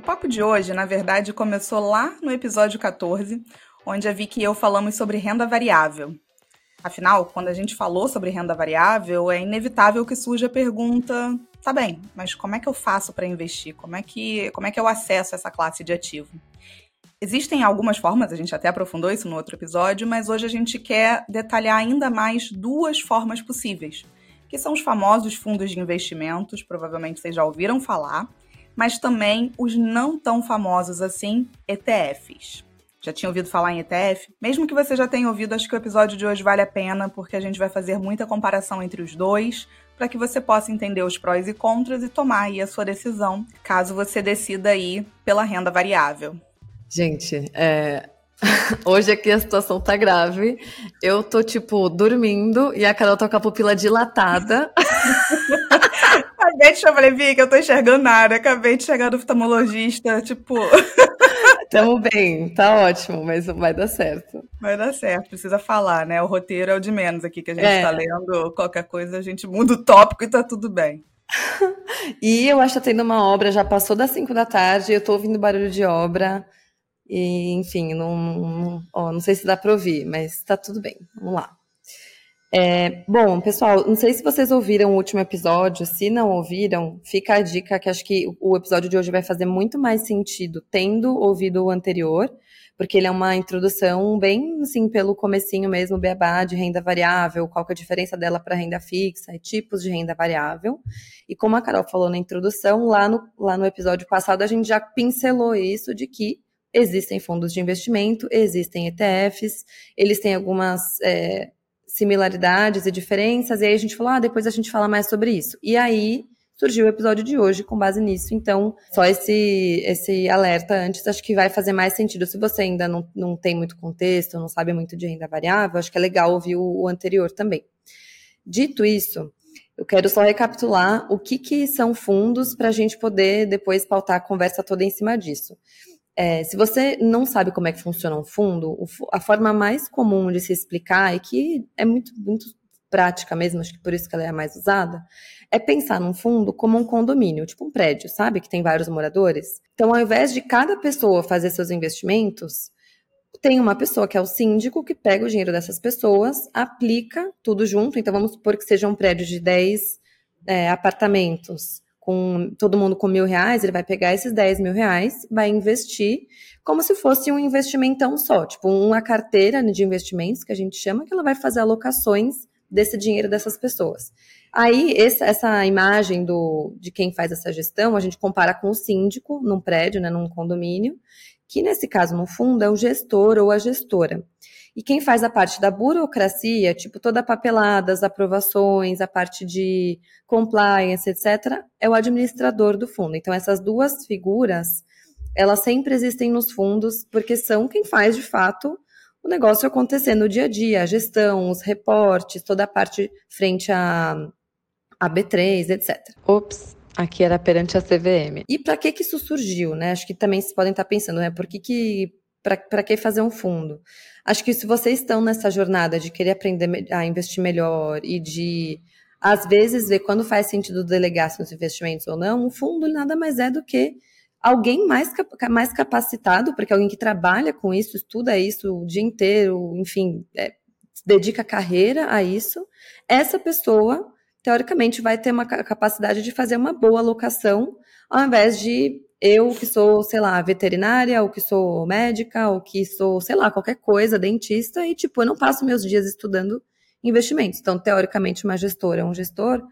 O papo de hoje, na verdade, começou lá no episódio 14, onde a Vicky e eu falamos sobre renda variável. Afinal, quando a gente falou sobre renda variável, é inevitável que surja a pergunta: tá bem, mas como é que eu faço para investir? Como é que como é que eu acesso essa classe de ativo? Existem algumas formas, a gente até aprofundou isso no outro episódio, mas hoje a gente quer detalhar ainda mais duas formas possíveis, que são os famosos fundos de investimentos, provavelmente vocês já ouviram falar, mas também os não tão famosos assim, ETFs. Já tinha ouvido falar em ETF? Mesmo que você já tenha ouvido, acho que o episódio de hoje vale a pena, porque a gente vai fazer muita comparação entre os dois, para que você possa entender os prós e contras e tomar aí a sua decisão, caso você decida ir pela renda variável. Gente, é... hoje aqui a situação tá grave. Eu tô, tipo, dormindo e a Carol tá com a pupila dilatada. Acabei de chamar, que eu tô enxergando nada. Acabei de chegar do oftalmologista, tipo. Tamo bem, tá ótimo, mas vai dar certo. Vai dar certo, precisa falar, né? O roteiro é o de menos aqui que a gente é. tá lendo. Qualquer coisa a gente muda o tópico e tá tudo bem. e eu acho que tá tendo uma obra, já passou das 5 da tarde, eu tô ouvindo barulho de obra. E, enfim, não, não, ó, não sei se dá para ouvir, mas tá tudo bem. Vamos lá. É, bom, pessoal, não sei se vocês ouviram o último episódio. Se não ouviram, fica a dica que acho que o episódio de hoje vai fazer muito mais sentido tendo ouvido o anterior, porque ele é uma introdução bem assim pelo comecinho mesmo, beabá de renda variável, qual que é a diferença dela para renda fixa e tipos de renda variável. E como a Carol falou na introdução, lá no, lá no episódio passado a gente já pincelou isso de que Existem fundos de investimento, existem ETFs, eles têm algumas é, similaridades e diferenças, e aí a gente falou, ah, depois a gente fala mais sobre isso. E aí surgiu o episódio de hoje com base nisso. Então, só esse, esse alerta antes, acho que vai fazer mais sentido. Se você ainda não, não tem muito contexto, não sabe muito de renda variável, acho que é legal ouvir o, o anterior também. Dito isso, eu quero só recapitular o que, que são fundos para a gente poder depois pautar a conversa toda em cima disso. É, se você não sabe como é que funciona um fundo, a forma mais comum de se explicar e que é muito, muito prática mesmo, acho que por isso que ela é a mais usada, é pensar num fundo como um condomínio, tipo um prédio, sabe? Que tem vários moradores. Então, ao invés de cada pessoa fazer seus investimentos, tem uma pessoa que é o síndico que pega o dinheiro dessas pessoas, aplica tudo junto. Então, vamos supor que seja um prédio de 10 é, apartamentos com todo mundo com mil reais, ele vai pegar esses 10 mil reais, vai investir como se fosse um investimentão só, tipo uma carteira de investimentos que a gente chama, que ela vai fazer alocações desse dinheiro dessas pessoas. Aí, essa, essa imagem do, de quem faz essa gestão, a gente compara com o síndico num prédio, né, num condomínio, que nesse caso, no fundo, é o gestor ou a gestora. E quem faz a parte da burocracia, tipo toda a papelada, as aprovações, a parte de compliance, etc., é o administrador do fundo. Então, essas duas figuras, elas sempre existem nos fundos, porque são quem faz, de fato, o negócio acontecer no dia a dia, a gestão, os reportes, toda a parte frente a, a B3, etc. Ops, aqui era perante a CVM. E para que que isso surgiu, né? Acho que também vocês podem estar pensando, né? Por que que para que fazer um fundo? Acho que se vocês estão nessa jornada de querer aprender a investir melhor e de, às vezes, ver quando faz sentido delegar seus investimentos ou não, um fundo nada mais é do que alguém mais, mais capacitado, porque alguém que trabalha com isso, estuda isso o dia inteiro, enfim, é, dedica carreira a isso, essa pessoa, teoricamente, vai ter uma capacidade de fazer uma boa alocação, ao invés de eu que sou, sei lá, veterinária, ou que sou médica, ou que sou, sei lá, qualquer coisa, dentista, e tipo, eu não passo meus dias estudando investimentos. Então, teoricamente, uma gestora, um gestor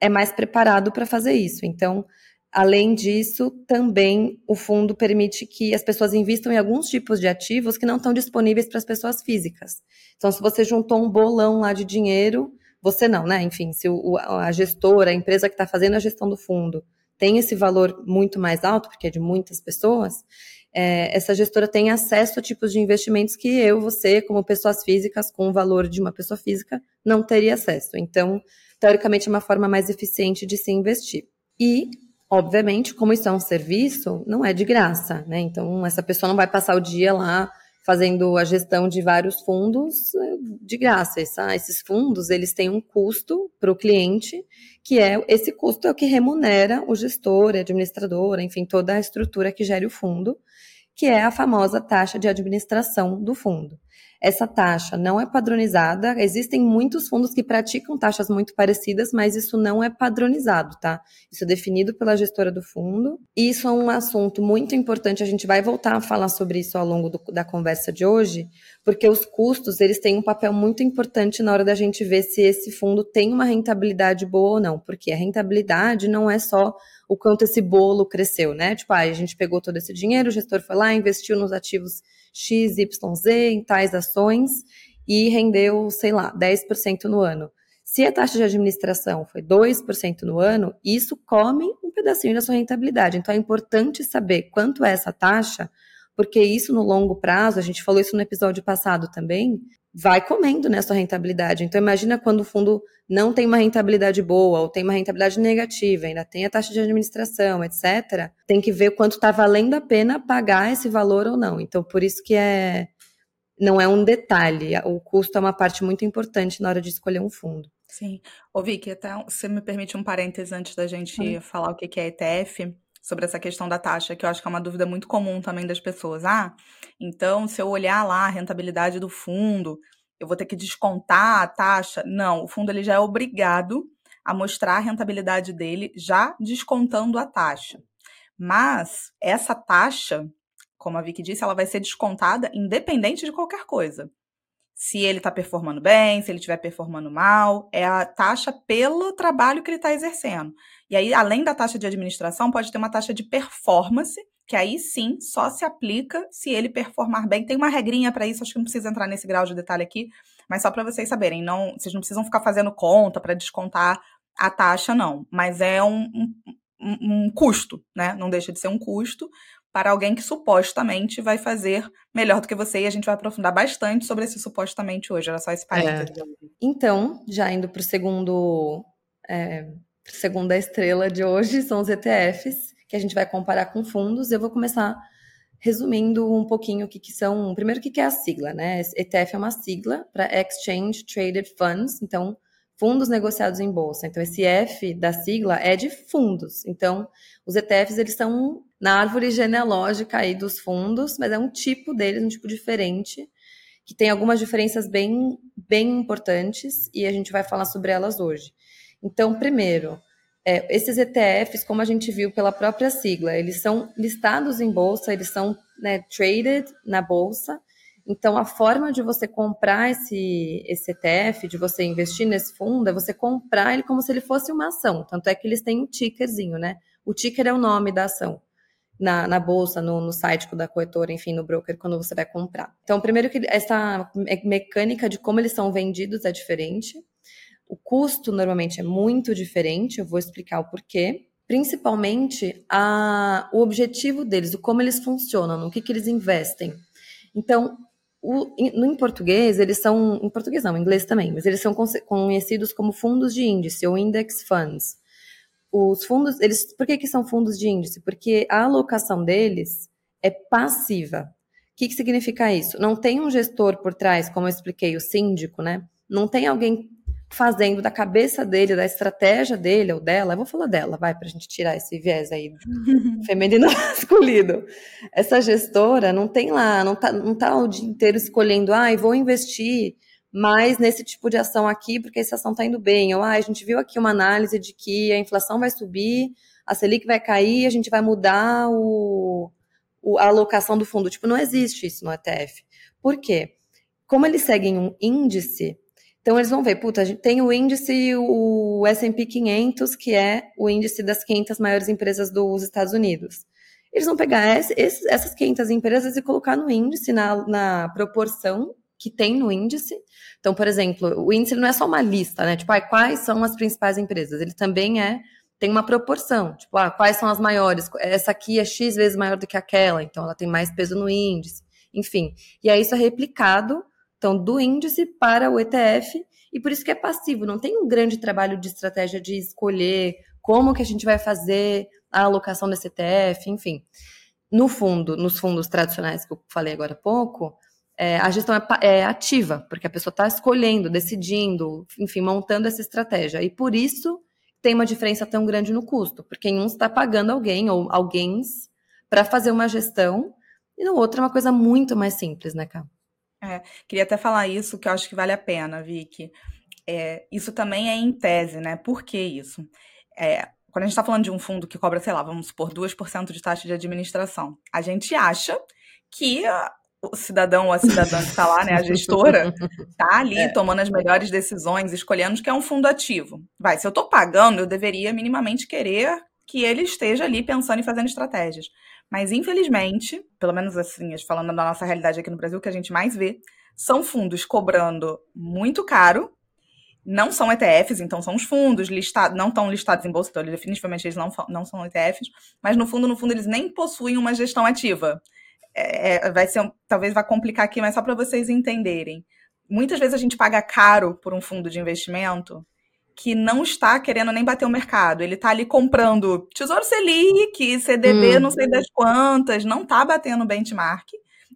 é mais preparado para fazer isso. Então, além disso, também o fundo permite que as pessoas invistam em alguns tipos de ativos que não estão disponíveis para as pessoas físicas. Então, se você juntou um bolão lá de dinheiro, você não, né? Enfim, se o, a gestora, a empresa que está fazendo a gestão do fundo, tem esse valor muito mais alto, porque é de muitas pessoas, é, essa gestora tem acesso a tipos de investimentos que eu, você, como pessoas físicas, com o valor de uma pessoa física, não teria acesso. Então, teoricamente, é uma forma mais eficiente de se investir. E, obviamente, como isso é um serviço, não é de graça, né? Então, essa pessoa não vai passar o dia lá fazendo a gestão de vários fundos eh, de graça. Essa, esses fundos, eles têm um custo para o cliente, que é esse custo é o que remunera o gestor, a administradora, enfim, toda a estrutura que gere o fundo, que é a famosa taxa de administração do fundo. Essa taxa não é padronizada. Existem muitos fundos que praticam taxas muito parecidas, mas isso não é padronizado, tá? Isso é definido pela gestora do fundo. E isso é um assunto muito importante. A gente vai voltar a falar sobre isso ao longo do, da conversa de hoje, porque os custos eles têm um papel muito importante na hora da gente ver se esse fundo tem uma rentabilidade boa ou não. Porque a rentabilidade não é só o quanto esse bolo cresceu, né? Tipo, ah, a gente pegou todo esse dinheiro, o gestor foi lá, investiu nos ativos XYZ em tais ações e rendeu, sei lá, 10% no ano. Se a taxa de administração foi 2% no ano, isso come um pedacinho da sua rentabilidade. Então é importante saber quanto é essa taxa, porque isso no longo prazo, a gente falou isso no episódio passado também, vai comendo né, sua rentabilidade. Então imagina quando o fundo não tem uma rentabilidade boa ou tem uma rentabilidade negativa, ainda tem a taxa de administração, etc. Tem que ver quanto está valendo a pena pagar esse valor ou não. Então por isso que é não é um detalhe, o custo é uma parte muito importante na hora de escolher um fundo. Sim. Ô Vicky, até você me permite um parênteses antes da gente falar o que é ETF sobre essa questão da taxa, que eu acho que é uma dúvida muito comum também das pessoas. Ah, então se eu olhar lá a rentabilidade do fundo, eu vou ter que descontar a taxa? Não, o fundo ele já é obrigado a mostrar a rentabilidade dele já descontando a taxa. Mas essa taxa, como a Vicky disse, ela vai ser descontada independente de qualquer coisa. Se ele está performando bem, se ele estiver performando mal, é a taxa pelo trabalho que ele está exercendo. E aí, além da taxa de administração, pode ter uma taxa de performance, que aí sim só se aplica se ele performar bem. Tem uma regrinha para isso, acho que não precisa entrar nesse grau de detalhe aqui, mas só para vocês saberem, não, vocês não precisam ficar fazendo conta para descontar a taxa, não. Mas é um, um, um, custo, né? Não deixa de ser um custo para alguém que supostamente vai fazer melhor do que você, e a gente vai aprofundar bastante sobre esse supostamente hoje. Era só esse parênteses. É. Então, já indo para o segundo. É segunda estrela de hoje são os ETFs, que a gente vai comparar com fundos. Eu vou começar resumindo um pouquinho o que, que são. Primeiro, o que, que é a sigla, né? ETF é uma sigla para Exchange Traded Funds, então fundos negociados em bolsa. Então, esse F da sigla é de fundos. Então, os ETFs eles são na árvore genealógica aí dos fundos, mas é um tipo deles, um tipo diferente, que tem algumas diferenças bem, bem importantes e a gente vai falar sobre elas hoje. Então, primeiro, é, esses ETFs, como a gente viu pela própria sigla, eles são listados em bolsa, eles são né, traded na bolsa. Então, a forma de você comprar esse, esse ETF, de você investir nesse fundo, é você comprar ele como se ele fosse uma ação. Tanto é que eles têm um tickerzinho, né? O ticker é o nome da ação. Na, na bolsa, no, no site da corretora, enfim, no broker, quando você vai comprar. Então, primeiro que essa mecânica de como eles são vendidos é diferente. O custo normalmente é muito diferente, eu vou explicar o porquê. Principalmente a, o objetivo deles, o como eles funcionam, no que, que eles investem. Então, o, no, em português, eles são. Em português não, em inglês também, mas eles são conhecidos como fundos de índice ou index funds. Os fundos, eles. Por que, que são fundos de índice? Porque a alocação deles é passiva. O que, que significa isso? Não tem um gestor por trás, como eu expliquei, o síndico, né? Não tem alguém fazendo da cabeça dele, da estratégia dele ou dela, eu vou falar dela, vai, para a gente tirar esse viés aí feminino masculino. Essa gestora não tem lá, não tá, não tá o dia inteiro escolhendo, ah, vou investir mais nesse tipo de ação aqui, porque essa ação está indo bem. Ou, ah, a gente viu aqui uma análise de que a inflação vai subir, a Selic vai cair, a gente vai mudar o, o, a alocação do fundo. Tipo, não existe isso no ETF. Por quê? Como eles seguem um índice, então eles vão ver, puta, a gente tem o índice, o S&P 500, que é o índice das 500 maiores empresas dos Estados Unidos. Eles vão pegar esse, essas 500 empresas e colocar no índice, na, na, proporção que tem no índice. Então, por exemplo, o índice não é só uma lista, né? Tipo, ah, quais são as principais empresas? Ele também é tem uma proporção, tipo, ah, quais são as maiores? Essa aqui é X vezes maior do que aquela, então ela tem mais peso no índice, enfim. E aí isso é replicado então, do índice para o ETF, e por isso que é passivo, não tem um grande trabalho de estratégia de escolher como que a gente vai fazer a alocação desse ETF, enfim. No fundo, nos fundos tradicionais que eu falei agora há pouco, é, a gestão é, é, ativa, porque a pessoa está escolhendo, decidindo, enfim, montando essa estratégia. E por isso tem uma diferença tão grande no custo, porque em um está pagando alguém ou alguém para fazer uma gestão, e no outro é uma coisa muito mais simples, né, Cá? É, queria até falar isso, que eu acho que vale a pena, Vicky. É, isso também é em tese, né? Por que isso? É, quando a gente está falando de um fundo que cobra, sei lá, vamos supor, 2% de taxa de administração, a gente acha que o cidadão ou a cidadã que está lá, né, a gestora, está ali é. tomando as melhores decisões, escolhendo que é um fundo ativo. Vai, se eu estou pagando, eu deveria minimamente querer que ele esteja ali pensando e fazendo estratégias. Mas, infelizmente, pelo menos assim, falando da nossa realidade aqui no Brasil, que a gente mais vê, são fundos cobrando muito caro, não são ETFs, então são os fundos listados, não estão listados em bolsa, então definitivamente eles não, não são ETFs, mas no fundo, no fundo, eles nem possuem uma gestão ativa. É, vai ser, talvez vá complicar aqui, mas só para vocês entenderem. Muitas vezes a gente paga caro por um fundo de investimento que não está querendo nem bater o mercado. Ele está ali comprando Tesouro Selic, CDB, hum. não sei das quantas, não está batendo o benchmark.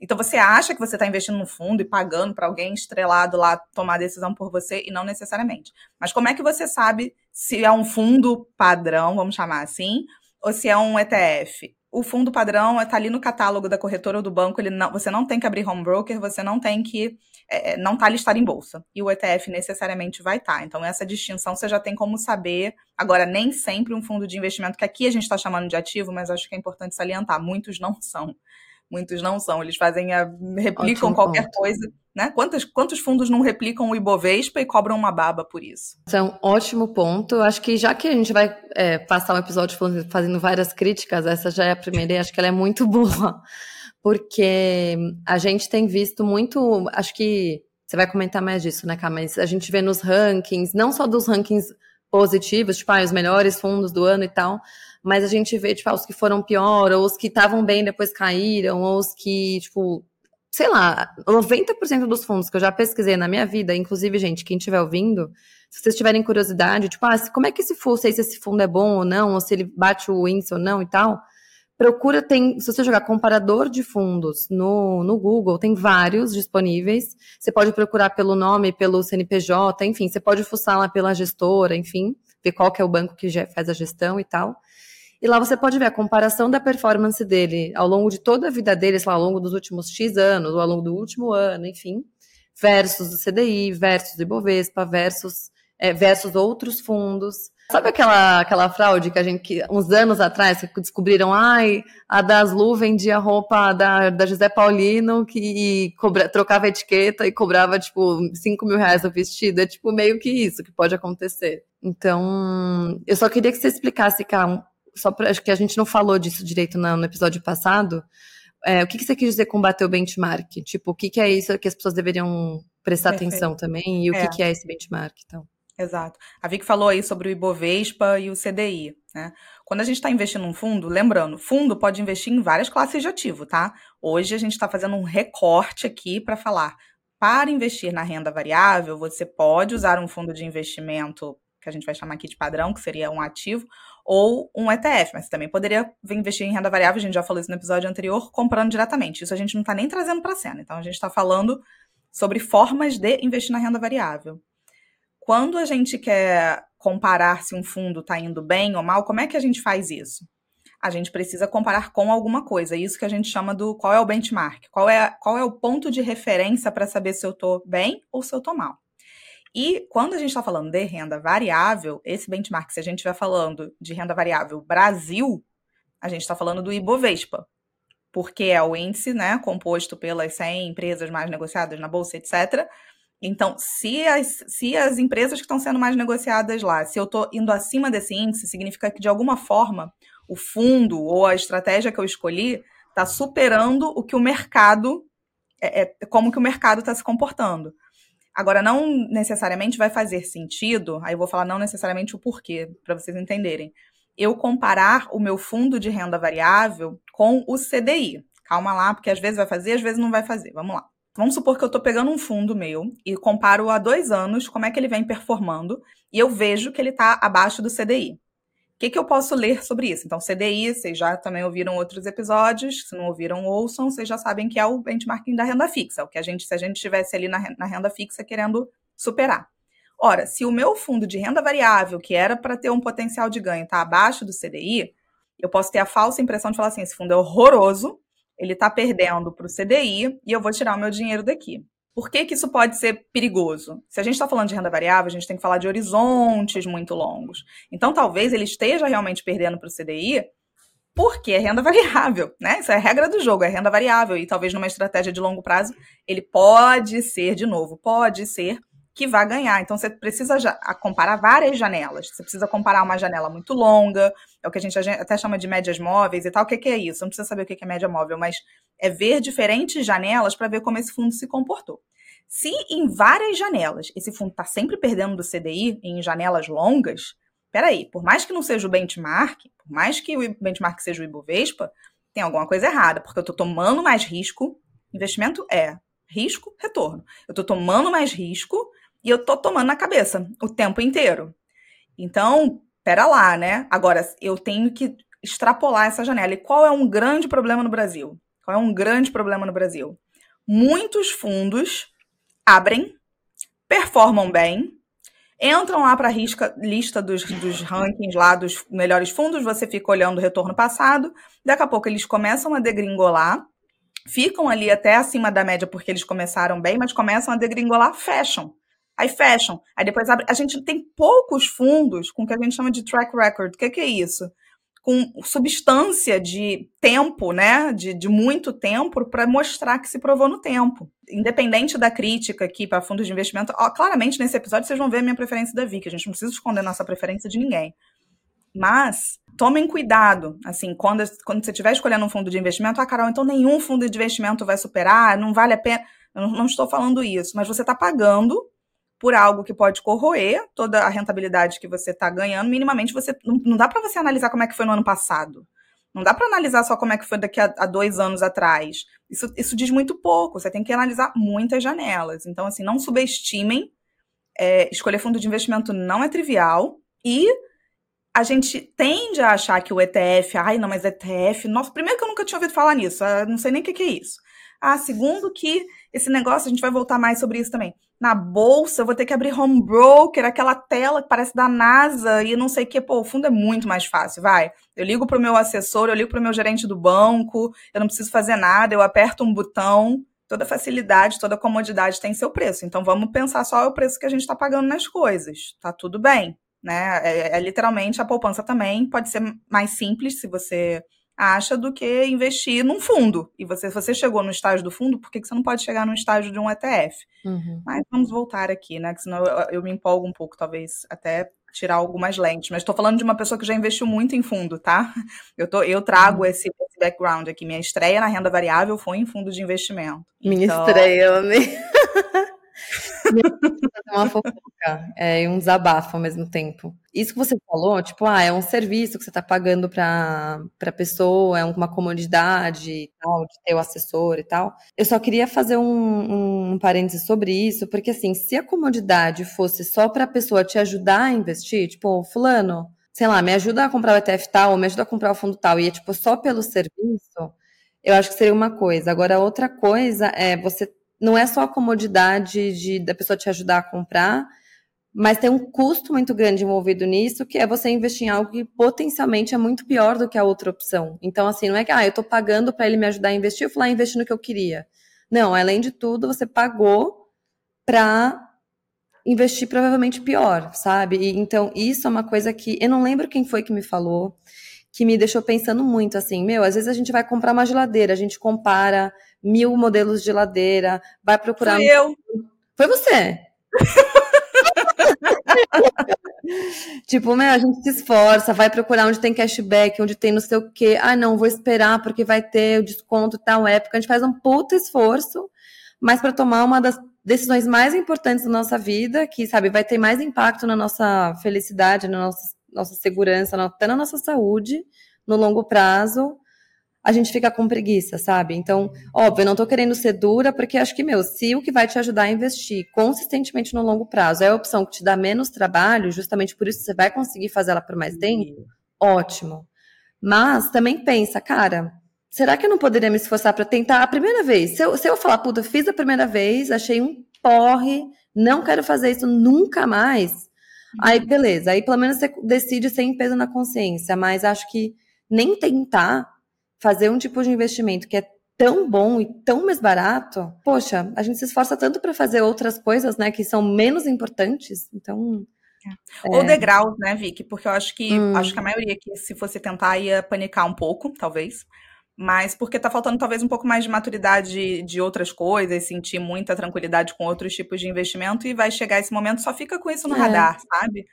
Então você acha que você está investindo no fundo e pagando para alguém estrelado lá tomar a decisão por você e não necessariamente. Mas como é que você sabe se é um fundo padrão, vamos chamar assim, ou se é um ETF? o fundo padrão está ali no catálogo da corretora ou do banco, ele não, você não tem que abrir home broker, você não tem que. É, é não está listado em bolsa. E o ETF necessariamente vai estar. Tá. Então, essa distinção você já tem como saber. Agora, nem sempre um fundo de investimento, que aqui a gente está chamando de ativo, mas acho que é importante salientar, muitos não são. Muitos não são. Eles fazem a. replicam Ótimo qualquer ponto. coisa né? Quantos, quantos fundos não replicam o Ibovespa e cobram uma baba por isso? Isso é um ótimo ponto. Acho que já que a gente vai é, passar um episódio fazendo várias críticas, essa já é a primeira e acho que ela é muito boa. Porque a gente tem visto muito. Acho que você vai comentar mais disso, né, Cá? Mas a gente vê nos rankings, não só dos rankings positivos, tipo, ah, os melhores fundos do ano e tal, mas a gente vê, tipo, ah, os que foram pior, ou os que estavam bem depois caíram, ou os que, tipo, sei lá, 90% dos fundos que eu já pesquisei na minha vida, inclusive, gente, quem estiver ouvindo, se vocês tiverem curiosidade, tipo, ah, como é que esse fundo, sei se esse fundo é bom ou não, ou se ele bate o índice ou não e tal, procura, tem, se você jogar comparador de fundos no, no Google, tem vários disponíveis, você pode procurar pelo nome, pelo CNPJ, enfim, você pode fuçar lá pela gestora, enfim, ver qual que é o banco que faz a gestão e tal. E lá você pode ver a comparação da performance dele ao longo de toda a vida dele, sei lá, ao longo dos últimos X anos, ou ao longo do último ano, enfim, versus o CDI, versus o Ibovespa, versus, é, versus outros fundos. Sabe aquela, aquela fraude que a gente, que, uns anos atrás, que descobriram, ai, a Daslu vendia roupa da, da José Paulino que cobra, trocava etiqueta e cobrava, tipo, 5 mil reais o vestido? É, tipo, meio que isso que pode acontecer. Então, eu só queria que você explicasse, Cá, só para acho que a gente não falou disso direito no, no episódio passado. É, o que, que, você quis dizer combater o benchmark? Tipo, o que, que é isso que as pessoas deveriam prestar Perfeito. atenção também? E o é. que, que é esse benchmark, então? Exato. A Vic falou aí sobre o Ibovespa e o CDI, né? Quando a gente está investindo num fundo, lembrando, fundo pode investir em várias classes de ativo, tá? Hoje a gente está fazendo um recorte aqui para falar. Para investir na renda variável, você pode usar um fundo de investimento que a gente vai chamar aqui de padrão, que seria um ativo, ou um ETF, mas também poderia investir em renda variável, a gente já falou isso no episódio anterior, comprando diretamente. Isso a gente não está nem trazendo para a cena. Então a gente está falando sobre formas de investir na renda variável. Quando a gente quer comparar se um fundo está indo bem ou mal, como é que a gente faz isso? A gente precisa comparar com alguma coisa. Isso que a gente chama do qual é o benchmark, qual é, qual é o ponto de referência para saber se eu estou bem ou se eu estou mal. E quando a gente está falando de renda variável, esse benchmark, se a gente estiver falando de renda variável Brasil, a gente está falando do Ibovespa, porque é o índice né, composto pelas 100 empresas mais negociadas na Bolsa, etc. Então, se as, se as empresas que estão sendo mais negociadas lá, se eu estou indo acima desse índice, significa que, de alguma forma, o fundo ou a estratégia que eu escolhi está superando o que o mercado, é, é, como que o mercado está se comportando. Agora, não necessariamente vai fazer sentido, aí eu vou falar não necessariamente o porquê, para vocês entenderem. Eu comparar o meu fundo de renda variável com o CDI. Calma lá, porque às vezes vai fazer, às vezes não vai fazer. Vamos lá. Vamos supor que eu estou pegando um fundo meu e comparo há dois anos como é que ele vem performando e eu vejo que ele está abaixo do CDI. que, que eu posso ler sobre isso? Então, CDI, vocês já também ouviram outros episódios, se não ouviram, ouçam, vocês já sabem que é o benchmarking da renda fixa, o que a gente, se a gente estivesse ali na, na renda fixa querendo superar. Ora, se o meu fundo de renda variável, que era para ter um potencial de ganho, está abaixo do CDI, eu posso ter a falsa impressão de falar assim: esse fundo é horroroso, ele está perdendo para o CDI e eu vou tirar o meu dinheiro daqui. Por que, que isso pode ser perigoso? Se a gente está falando de renda variável, a gente tem que falar de horizontes muito longos. Então, talvez ele esteja realmente perdendo para o CDI porque é renda variável, né? Isso é a regra do jogo, é renda variável. E talvez numa estratégia de longo prazo, ele pode ser, de novo, pode ser que vai ganhar. Então você precisa já, comparar várias janelas. Você precisa comparar uma janela muito longa, é o que a gente até chama de médias móveis e tal. O que, que é isso? Não precisa saber o que é média móvel, mas é ver diferentes janelas para ver como esse fundo se comportou. Se em várias janelas esse fundo está sempre perdendo do CDI em janelas longas, peraí, por mais que não seja o benchmark, por mais que o benchmark seja o Ibovespa, tem alguma coisa errada, porque eu estou tomando mais risco. Investimento é risco, retorno. Eu estou tomando mais risco e eu tô tomando na cabeça o tempo inteiro. Então, pera lá, né? Agora, eu tenho que extrapolar essa janela. E qual é um grande problema no Brasil? Qual é um grande problema no Brasil? Muitos fundos abrem, performam bem, entram lá para a lista dos, dos rankings lá dos melhores fundos, você fica olhando o retorno passado, daqui a pouco eles começam a degringolar, ficam ali até acima da média porque eles começaram bem, mas começam a degringolar, fecham aí fecham, aí depois abre. A gente tem poucos fundos com o que a gente chama de track record. O que, que é isso? Com substância de tempo, né? De, de muito tempo, para mostrar que se provou no tempo. Independente da crítica aqui para fundos de investimento, ó, claramente nesse episódio vocês vão ver a minha preferência da Vicky. A gente não precisa esconder nossa preferência de ninguém. Mas tomem cuidado, assim, quando, quando você estiver escolhendo um fundo de investimento, ah, Carol, então nenhum fundo de investimento vai superar, não vale a pena. Eu não, não estou falando isso, mas você está pagando por algo que pode corroer toda a rentabilidade que você está ganhando, minimamente você não, não dá para você analisar como é que foi no ano passado. Não dá para analisar só como é que foi daqui a, a, dois anos atrás. Isso, isso diz muito pouco. Você tem que analisar muitas janelas. Então, assim, não subestimem. É, escolher fundo de investimento não é trivial. E a gente tende a achar que o ETF, ai, não, mas ETF, nossa, primeiro que eu nunca tinha ouvido falar nisso, não sei nem o que, que é isso. Ah, segundo que esse negócio, a gente vai voltar mais sobre isso também. Na bolsa, eu vou ter que abrir home broker, aquela tela que parece da NASA e não sei o que. Pô, o fundo é muito mais fácil, vai. Eu ligo para o meu assessor, eu ligo para o meu gerente do banco, eu não preciso fazer nada, eu aperto um botão. Toda facilidade, toda comodidade tem seu preço. Então vamos pensar só o preço que a gente está pagando nas coisas. Tá tudo bem, né? É, é, literalmente a poupança também pode ser mais simples se você acha do que investir num fundo. E você, se você chegou no estágio do fundo, por que, que você não pode chegar no estágio de um ETF? Uhum. Mas vamos voltar aqui, né? Que senão eu, eu, me empolgo um pouco, talvez até tirar algumas lentes. Mas estou falando de uma pessoa que já investiu muito em fundo, tá? Eu, tô, eu trago uhum. esse, esse, background aqui. Minha estreia na renda variável foi em fundo de investimento. Minha então... estreia, amei. uma fofoca é, e um desabafo ao mesmo tempo. Isso que você falou, tipo, ah, é um serviço que você está pagando para a pessoa, é uma comodidade e tal, de ter o assessor e tal. Eu só queria fazer um, um parênteses sobre isso, porque assim, se a comodidade fosse só para a pessoa te ajudar a investir, tipo, fulano, sei lá, me ajuda a comprar o ETF tal, ou me ajuda a comprar o fundo tal, e é tipo só pelo serviço, eu acho que seria uma coisa. Agora, outra coisa é você não é só a comodidade de, da pessoa te ajudar a comprar, mas tem um custo muito grande envolvido nisso, que é você investir em algo que potencialmente é muito pior do que a outra opção. Então, assim, não é que, ah, eu tô pagando para ele me ajudar a investir, eu fui lá investir no que eu queria. Não, além de tudo, você pagou para investir provavelmente pior, sabe? E, então, isso é uma coisa que eu não lembro quem foi que me falou, que me deixou pensando muito assim, meu, às vezes a gente vai comprar uma geladeira, a gente compara mil modelos de geladeira, vai procurar. Foi eu. Foi você. tipo, meu, a gente se esforça, vai procurar onde tem cashback, onde tem não sei o quê. Ah, não, vou esperar porque vai ter o desconto tal época. A gente faz um puto esforço, mas para tomar uma das decisões mais importantes da nossa vida, que, sabe, vai ter mais impacto na nossa felicidade, na nossa nossa segurança, até na nossa saúde, no longo prazo, a gente fica com preguiça, sabe? Então, óbvio, eu não tô querendo ser dura, porque acho que, meu, se o que vai te ajudar a investir consistentemente no longo prazo é a opção que te dá menos trabalho, justamente por isso você vai conseguir fazer ela por mais tempo, ótimo. Mas também pensa, cara, será que eu não poderia me esforçar para tentar a primeira vez? Se eu, se eu falar, puta, fiz a primeira vez, achei um porre, não quero fazer isso nunca mais. Uhum. Aí, beleza, aí pelo menos você decide sem peso na consciência, mas acho que nem tentar fazer um tipo de investimento que é tão bom e tão mais barato, poxa, a gente se esforça tanto para fazer outras coisas, né, que são menos importantes. Então, é. Ou degraus, né, Vicky? Porque eu acho que hum. acho que a maioria que se fosse tentar ia panicar um pouco, talvez. Mas porque tá faltando talvez um pouco mais de maturidade de outras coisas, sentir muita tranquilidade com outros tipos de investimento e vai chegar esse momento, só fica com isso no é. radar, sabe?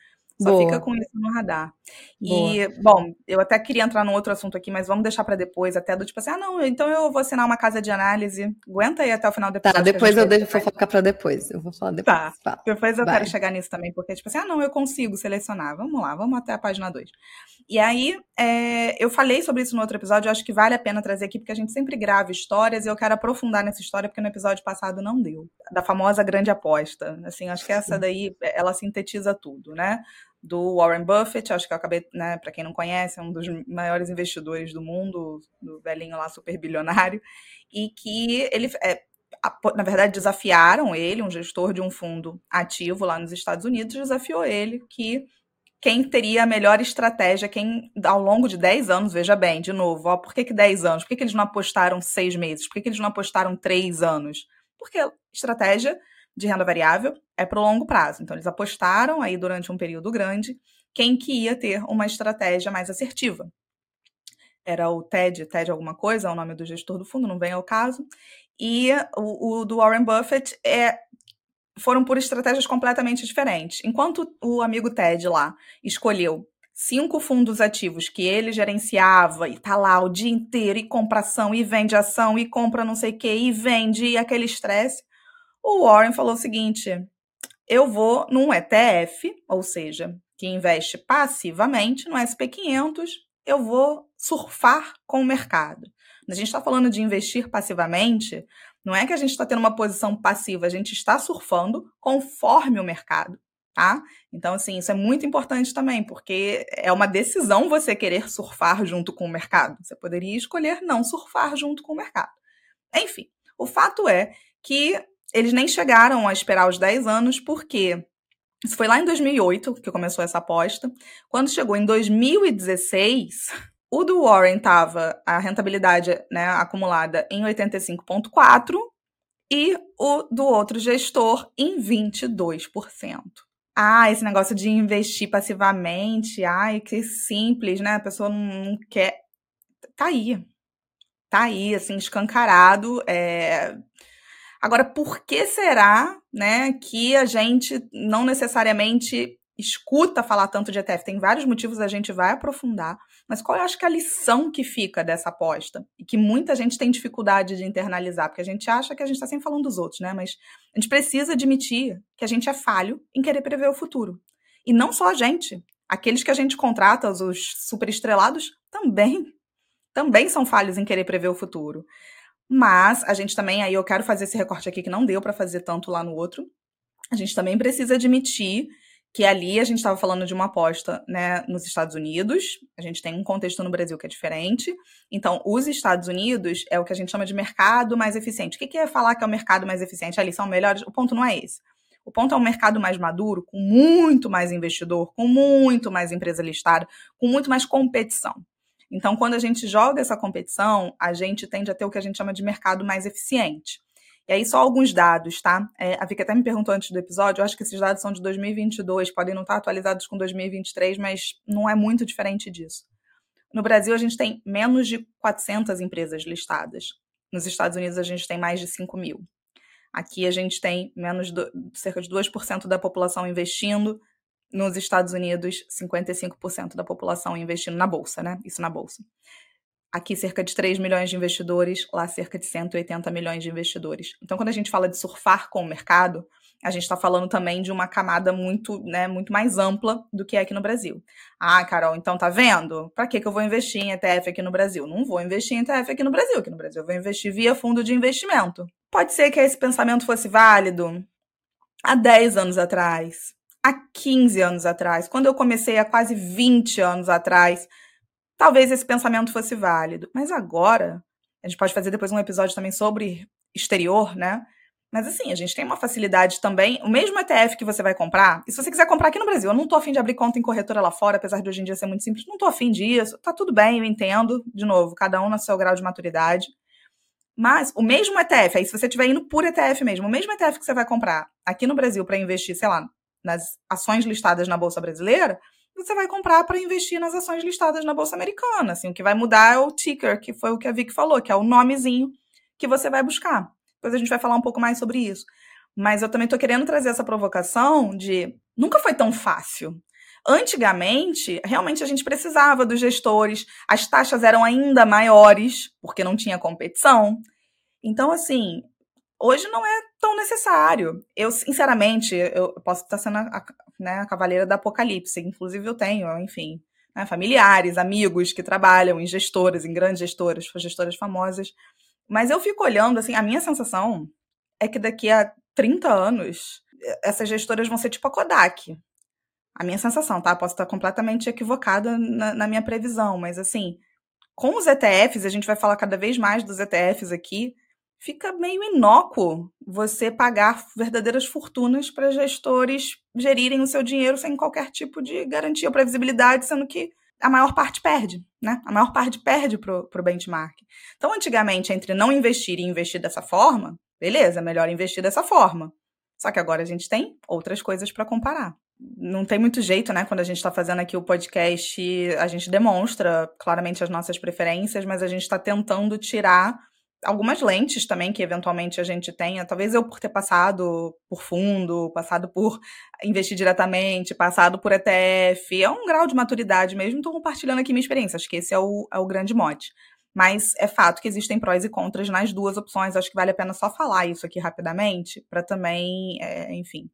Só Boa. fica com isso no radar. Boa. E, bom, eu até queria entrar num outro assunto aqui, mas vamos deixar para depois, até do tipo assim, ah, não, então eu vou assinar uma casa de análise. Aguenta aí até o final do episódio. Tá, depois eu deixo fofocar para depois. Eu vou falar depois. Tá. tá. Depois eu Vai. quero chegar nisso também, porque, tipo assim, ah, não, eu consigo selecionar. Vamos lá, vamos até a página 2. E aí, é, eu falei sobre isso no outro episódio, eu acho que vale a pena trazer aqui, porque a gente sempre grava histórias e eu quero aprofundar nessa história, porque no episódio passado não deu. Da famosa grande aposta. Assim, acho que essa daí, ela sintetiza tudo, né? Do Warren Buffett, acho que eu acabei, né, para quem não conhece, é um dos maiores investidores do mundo, do velhinho lá super bilionário, e que ele, é, na verdade, desafiaram ele, um gestor de um fundo ativo lá nos Estados Unidos, desafiou ele que quem teria a melhor estratégia, quem ao longo de 10 anos, veja bem, de novo, ó, por que, que 10 anos? Por que, que eles não apostaram seis meses? Por que, que eles não apostaram três anos? Porque estratégia de renda variável é para o longo prazo. Então, eles apostaram aí durante um período grande quem que ia ter uma estratégia mais assertiva. Era o TED, TED alguma coisa, é o nome do gestor do fundo, não vem ao caso. E o, o do Warren Buffett é, foram por estratégias completamente diferentes. Enquanto o amigo Ted lá escolheu cinco fundos ativos que ele gerenciava e tá lá o dia inteiro e compra ação e vende ação e compra não sei o que e vende e aquele estresse, o Warren falou o seguinte: eu vou num ETF, ou seja, que investe passivamente no SP500, eu vou surfar com o mercado. A gente está falando de investir passivamente, não é que a gente está tendo uma posição passiva, a gente está surfando conforme o mercado, tá? Então, assim, isso é muito importante também, porque é uma decisão você querer surfar junto com o mercado. Você poderia escolher não surfar junto com o mercado. Enfim, o fato é que eles nem chegaram a esperar os 10 anos, porque isso foi lá em 2008 que começou essa aposta. Quando chegou em 2016, o do Warren estava a rentabilidade né, acumulada em 85,4% e o do outro gestor em 22%. Ah, esse negócio de investir passivamente, ai, que simples, né? A pessoa não quer. Tá aí. Tá aí, assim, escancarado. É Agora, por que será, né, que a gente não necessariamente escuta falar tanto de ETF? Tem vários motivos, a gente vai aprofundar, mas qual eu acho que é a lição que fica dessa aposta? E que muita gente tem dificuldade de internalizar, porque a gente acha que a gente está sempre falando dos outros, né? Mas a gente precisa admitir que a gente é falho em querer prever o futuro. E não só a gente. Aqueles que a gente contrata, os superestrelados, também também são falhos em querer prever o futuro. Mas a gente também, aí eu quero fazer esse recorte aqui que não deu para fazer tanto lá no outro. A gente também precisa admitir que ali a gente estava falando de uma aposta né, nos Estados Unidos, a gente tem um contexto no Brasil que é diferente. Então, os Estados Unidos é o que a gente chama de mercado mais eficiente. O que, que é falar que é o mercado mais eficiente? Ali são melhores? O ponto não é esse. O ponto é um mercado mais maduro, com muito mais investidor, com muito mais empresa listada, com muito mais competição. Então, quando a gente joga essa competição, a gente tende a ter o que a gente chama de mercado mais eficiente. E aí, só alguns dados, tá? É, a Vika até me perguntou antes do episódio, eu acho que esses dados são de 2022, podem não estar atualizados com 2023, mas não é muito diferente disso. No Brasil, a gente tem menos de 400 empresas listadas. Nos Estados Unidos, a gente tem mais de 5 mil. Aqui, a gente tem menos de, cerca de 2% da população investindo, nos Estados Unidos, 55% da população investindo na bolsa, né? Isso na bolsa. Aqui, cerca de 3 milhões de investidores, lá, cerca de 180 milhões de investidores. Então, quando a gente fala de surfar com o mercado, a gente está falando também de uma camada muito, né, muito mais ampla do que é aqui no Brasil. Ah, Carol, então tá vendo? Para que, que eu vou investir em ETF aqui no Brasil? Não vou investir em ETF aqui no Brasil. Aqui no Brasil eu vou investir via fundo de investimento. Pode ser que esse pensamento fosse válido há 10 anos atrás, há 15 anos atrás, quando eu comecei há quase 20 anos atrás, talvez esse pensamento fosse válido. Mas agora, a gente pode fazer depois um episódio também sobre exterior, né? Mas assim, a gente tem uma facilidade também. O mesmo ETF que você vai comprar, e se você quiser comprar aqui no Brasil, eu não tô afim de abrir conta em corretora lá fora, apesar de hoje em dia ser muito simples, não tô afim disso. Tá tudo bem, eu entendo. De novo, cada um no seu grau de maturidade. Mas o mesmo ETF, aí se você estiver indo por ETF mesmo, o mesmo ETF que você vai comprar aqui no Brasil para investir, sei lá, nas ações listadas na Bolsa Brasileira, você vai comprar para investir nas ações listadas na Bolsa Americana. Assim, o que vai mudar é o ticker, que foi o que a Vicky falou, que é o nomezinho que você vai buscar. Depois a gente vai falar um pouco mais sobre isso. Mas eu também estou querendo trazer essa provocação de nunca foi tão fácil. Antigamente, realmente a gente precisava dos gestores, as taxas eram ainda maiores, porque não tinha competição. Então, assim, hoje não é tão necessário. Eu, sinceramente, eu posso estar sendo a, né, a cavaleira da apocalipse. Inclusive, eu tenho, enfim, né, familiares, amigos que trabalham em gestoras, em grandes gestoras, gestoras famosas, mas eu fico olhando, assim, a minha sensação é que daqui a 30 anos, essas gestoras vão ser tipo a Kodak. A minha sensação, tá? Posso estar completamente equivocada na, na minha previsão, mas assim, com os ETFs, a gente vai falar cada vez mais dos ETFs aqui, fica meio inócuo você pagar verdadeiras fortunas para gestores gerirem o seu dinheiro sem qualquer tipo de garantia ou previsibilidade, sendo que a maior parte perde, né? A maior parte perde pro, pro benchmark. Então, antigamente, entre não investir e investir dessa forma, beleza, melhor investir dessa forma. Só que agora a gente tem outras coisas para comparar. Não tem muito jeito, né? Quando a gente está fazendo aqui o podcast, a gente demonstra claramente as nossas preferências, mas a gente está tentando tirar algumas lentes também que eventualmente a gente tenha. Talvez eu por ter passado por fundo, passado por investir diretamente, passado por ETF, é um grau de maturidade mesmo. Estou compartilhando aqui minha experiência. Acho que esse é o, é o grande mote. Mas é fato que existem prós e contras nas duas opções. Acho que vale a pena só falar isso aqui rapidamente, para também, é, enfim.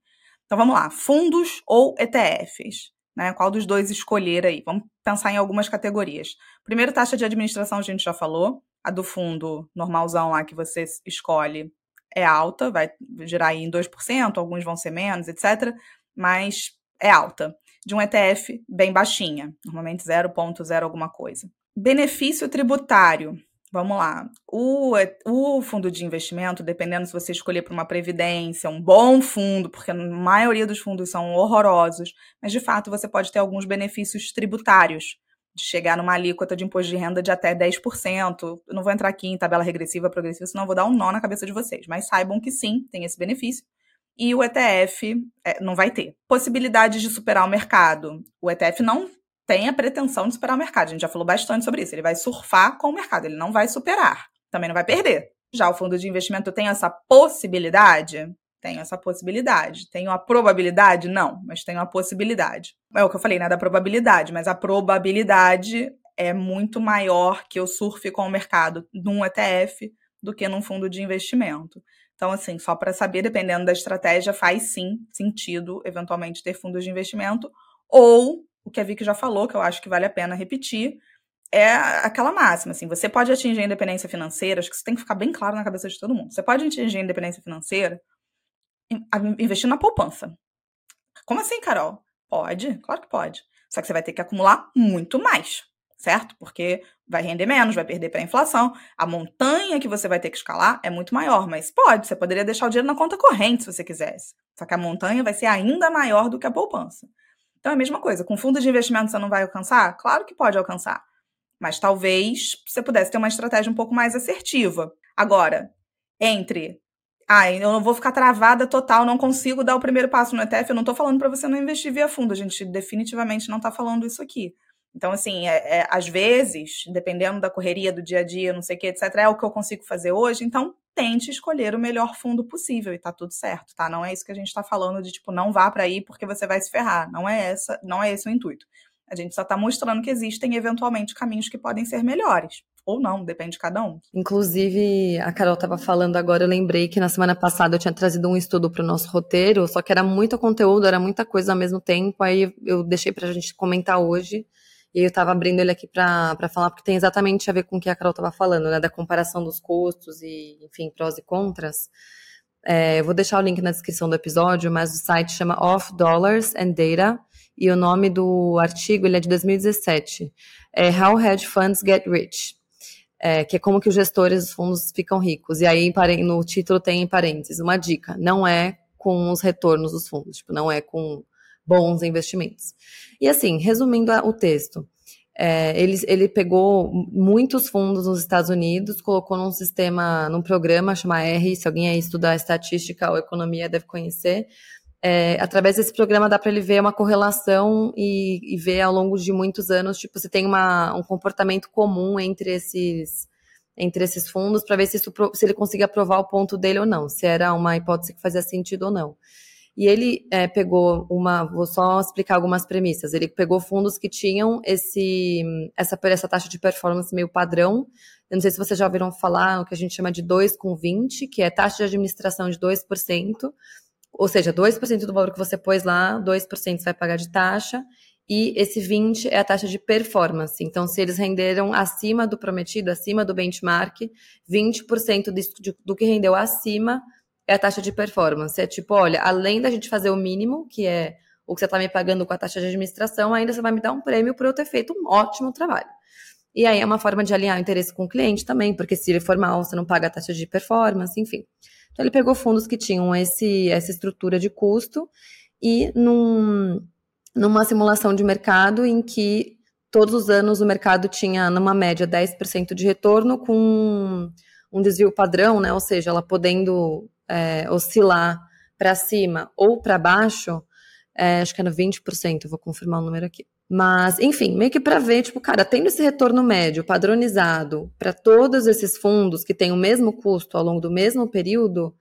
Então vamos lá: fundos ou ETFs? Né? Qual dos dois escolher aí? Vamos pensar em algumas categorias. Primeiro, taxa de administração, a gente já falou. A do fundo normalzão lá que você escolhe é alta, vai girar aí em 2%, alguns vão ser menos, etc. Mas é alta. De um ETF, bem baixinha, normalmente 0,0 alguma coisa. Benefício tributário. Vamos lá. O, o fundo de investimento, dependendo se você escolher para uma previdência, um bom fundo, porque a maioria dos fundos são horrorosos, mas de fato você pode ter alguns benefícios tributários de chegar numa alíquota de imposto de renda de até 10%. Eu não vou entrar aqui em tabela regressiva, progressiva, senão vou dar um nó na cabeça de vocês. Mas saibam que sim, tem esse benefício. E o ETF é, não vai ter. Possibilidades de superar o mercado. O ETF não tem a pretensão de superar o mercado. A gente já falou bastante sobre isso. Ele vai surfar com o mercado, ele não vai superar. Também não vai perder. Já o fundo de investimento tem essa possibilidade? Tenho essa possibilidade. Tenho a probabilidade? Não, mas tenho a possibilidade. É o que eu falei, né? Da probabilidade, mas a probabilidade é muito maior que eu surfe com o mercado num ETF do que num fundo de investimento. Então, assim, só para saber, dependendo da estratégia, faz sim sentido, eventualmente, ter fundos de investimento. Ou, o que a Vicky já falou, que eu acho que vale a pena repetir, é aquela máxima, assim, você pode atingir a independência financeira, acho que isso tem que ficar bem claro na cabeça de todo mundo. Você pode atingir a independência financeira investir na poupança. Como assim, Carol? Pode, claro que pode. Só que você vai ter que acumular muito mais, certo? Porque vai render menos, vai perder para a inflação. A montanha que você vai ter que escalar é muito maior, mas pode, você poderia deixar o dinheiro na conta corrente se você quisesse. Só que a montanha vai ser ainda maior do que a poupança. Então é a mesma coisa. Com fundo de investimento você não vai alcançar? Claro que pode alcançar. Mas talvez você pudesse ter uma estratégia um pouco mais assertiva. Agora, entre ah, eu não vou ficar travada total, não consigo dar o primeiro passo no ETF. Eu não estou falando para você não investir via fundo, a gente definitivamente não está falando isso aqui. Então, assim, é, é, às vezes, dependendo da correria do dia a dia, não sei o que, etc., é o que eu consigo fazer hoje, então tente escolher o melhor fundo possível e tá tudo certo, tá? Não é isso que a gente está falando de tipo, não vá para aí porque você vai se ferrar. Não é essa, não é esse o intuito. A gente só está mostrando que existem eventualmente caminhos que podem ser melhores ou não, depende de cada um. Inclusive, a Carol estava falando agora, eu lembrei que na semana passada eu tinha trazido um estudo para o nosso roteiro, só que era muito conteúdo, era muita coisa ao mesmo tempo, aí eu deixei para a gente comentar hoje. E eu estava abrindo ele aqui para falar, porque tem exatamente a ver com o que a Carol estava falando, né? Da comparação dos custos e, enfim, prós e contras. É, eu vou deixar o link na descrição do episódio, mas o site chama Off Dollars and Data e o nome do artigo ele é de 2017. É How Hedge Funds Get Rich, é, que é como que os gestores dos fundos ficam ricos. E aí no título tem em parênteses uma dica: não é com os retornos dos fundos, tipo, não é com bons investimentos. E assim, resumindo o texto, é, ele, ele pegou muitos fundos nos Estados Unidos, colocou num sistema, num programa chamado R, se alguém aí estudar estatística ou economia deve conhecer. É, através desse programa dá para ele ver uma correlação e, e, ver ao longo de muitos anos, tipo, se tem uma, um comportamento comum entre esses entre esses fundos para ver se, isso, se ele conseguia provar o ponto dele ou não, se era uma hipótese que fazia sentido ou não. E ele é, pegou uma, vou só explicar algumas premissas. Ele pegou fundos que tinham esse, essa, essa taxa de performance meio padrão. Eu não sei se vocês já ouviram falar o que a gente chama de 2 com 20, que é taxa de administração de 2%. Ou seja, 2% do valor que você pôs lá, 2% você vai pagar de taxa. E esse 20 é a taxa de performance. Então, se eles renderam acima do prometido, acima do benchmark, 20% do, do que rendeu acima é a taxa de performance. É tipo, olha, além da gente fazer o mínimo, que é o que você está me pagando com a taxa de administração, ainda você vai me dar um prêmio por eu ter feito um ótimo trabalho. E aí é uma forma de alinhar o interesse com o cliente também, porque se ele for mal, você não paga a taxa de performance, enfim. Então ele pegou fundos que tinham esse, essa estrutura de custo e num, numa simulação de mercado em que todos os anos o mercado tinha, numa média, 10% de retorno com um desvio padrão, né? Ou seja, ela podendo é, oscilar para cima ou para baixo, é, acho que era 20%, vou confirmar o número aqui. Mas, enfim, meio que para ver, tipo, cara, tendo esse retorno médio padronizado para todos esses fundos que têm o mesmo custo ao longo do mesmo período,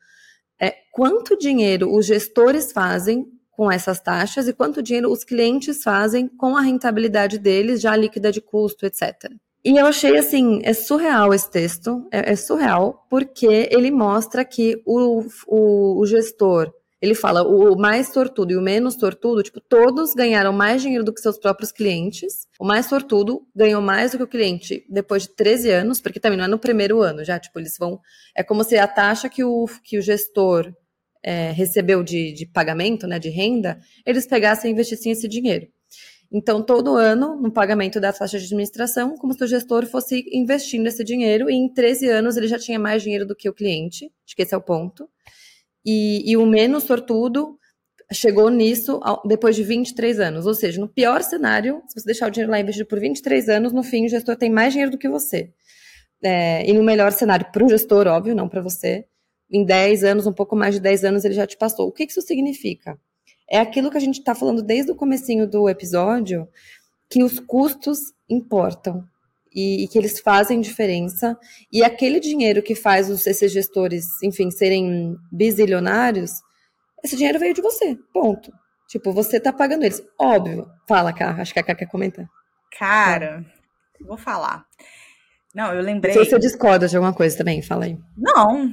é, quanto dinheiro os gestores fazem com essas taxas e quanto dinheiro os clientes fazem com a rentabilidade deles, já líquida de custo, etc. E eu achei assim, é surreal esse texto, é, é surreal, porque ele mostra que o, o, o, gestor, ele fala o mais sortudo e o menos sortudo, tipo, todos ganharam mais dinheiro do que seus próprios clientes. O mais sortudo ganhou mais do que o cliente depois de 13 anos, porque também não é no primeiro ano, já, tipo, eles vão. É como se a taxa que o, que o gestor é, recebeu de, de pagamento, né, de renda, eles pegassem e investissem esse dinheiro. Então, todo ano, no pagamento da taxa de administração, como se o gestor fosse investindo esse dinheiro, e em 13 anos ele já tinha mais dinheiro do que o cliente, acho que esse é o ponto. E, e o menos sortudo chegou nisso depois de 23 anos. Ou seja, no pior cenário, se você deixar o dinheiro lá investido por 23 anos, no fim o gestor tem mais dinheiro do que você. É, e no melhor cenário, para o gestor, óbvio, não para você, em 10 anos, um pouco mais de 10 anos, ele já te passou. O que isso significa? é aquilo que a gente está falando desde o comecinho do episódio, que os custos importam e, e, que eles fazem diferença. E aquele dinheiro que faz os, esses gestores, enfim, serem bizilionários, esse dinheiro veio de você, ponto. Tipo, você tá pagando eles. Óbvio. Fala, Cá, acho que a Cá quer comentar. Cara, vou falar. Não, eu lembrei. Se você discorda de alguma coisa também, fala aí. Não,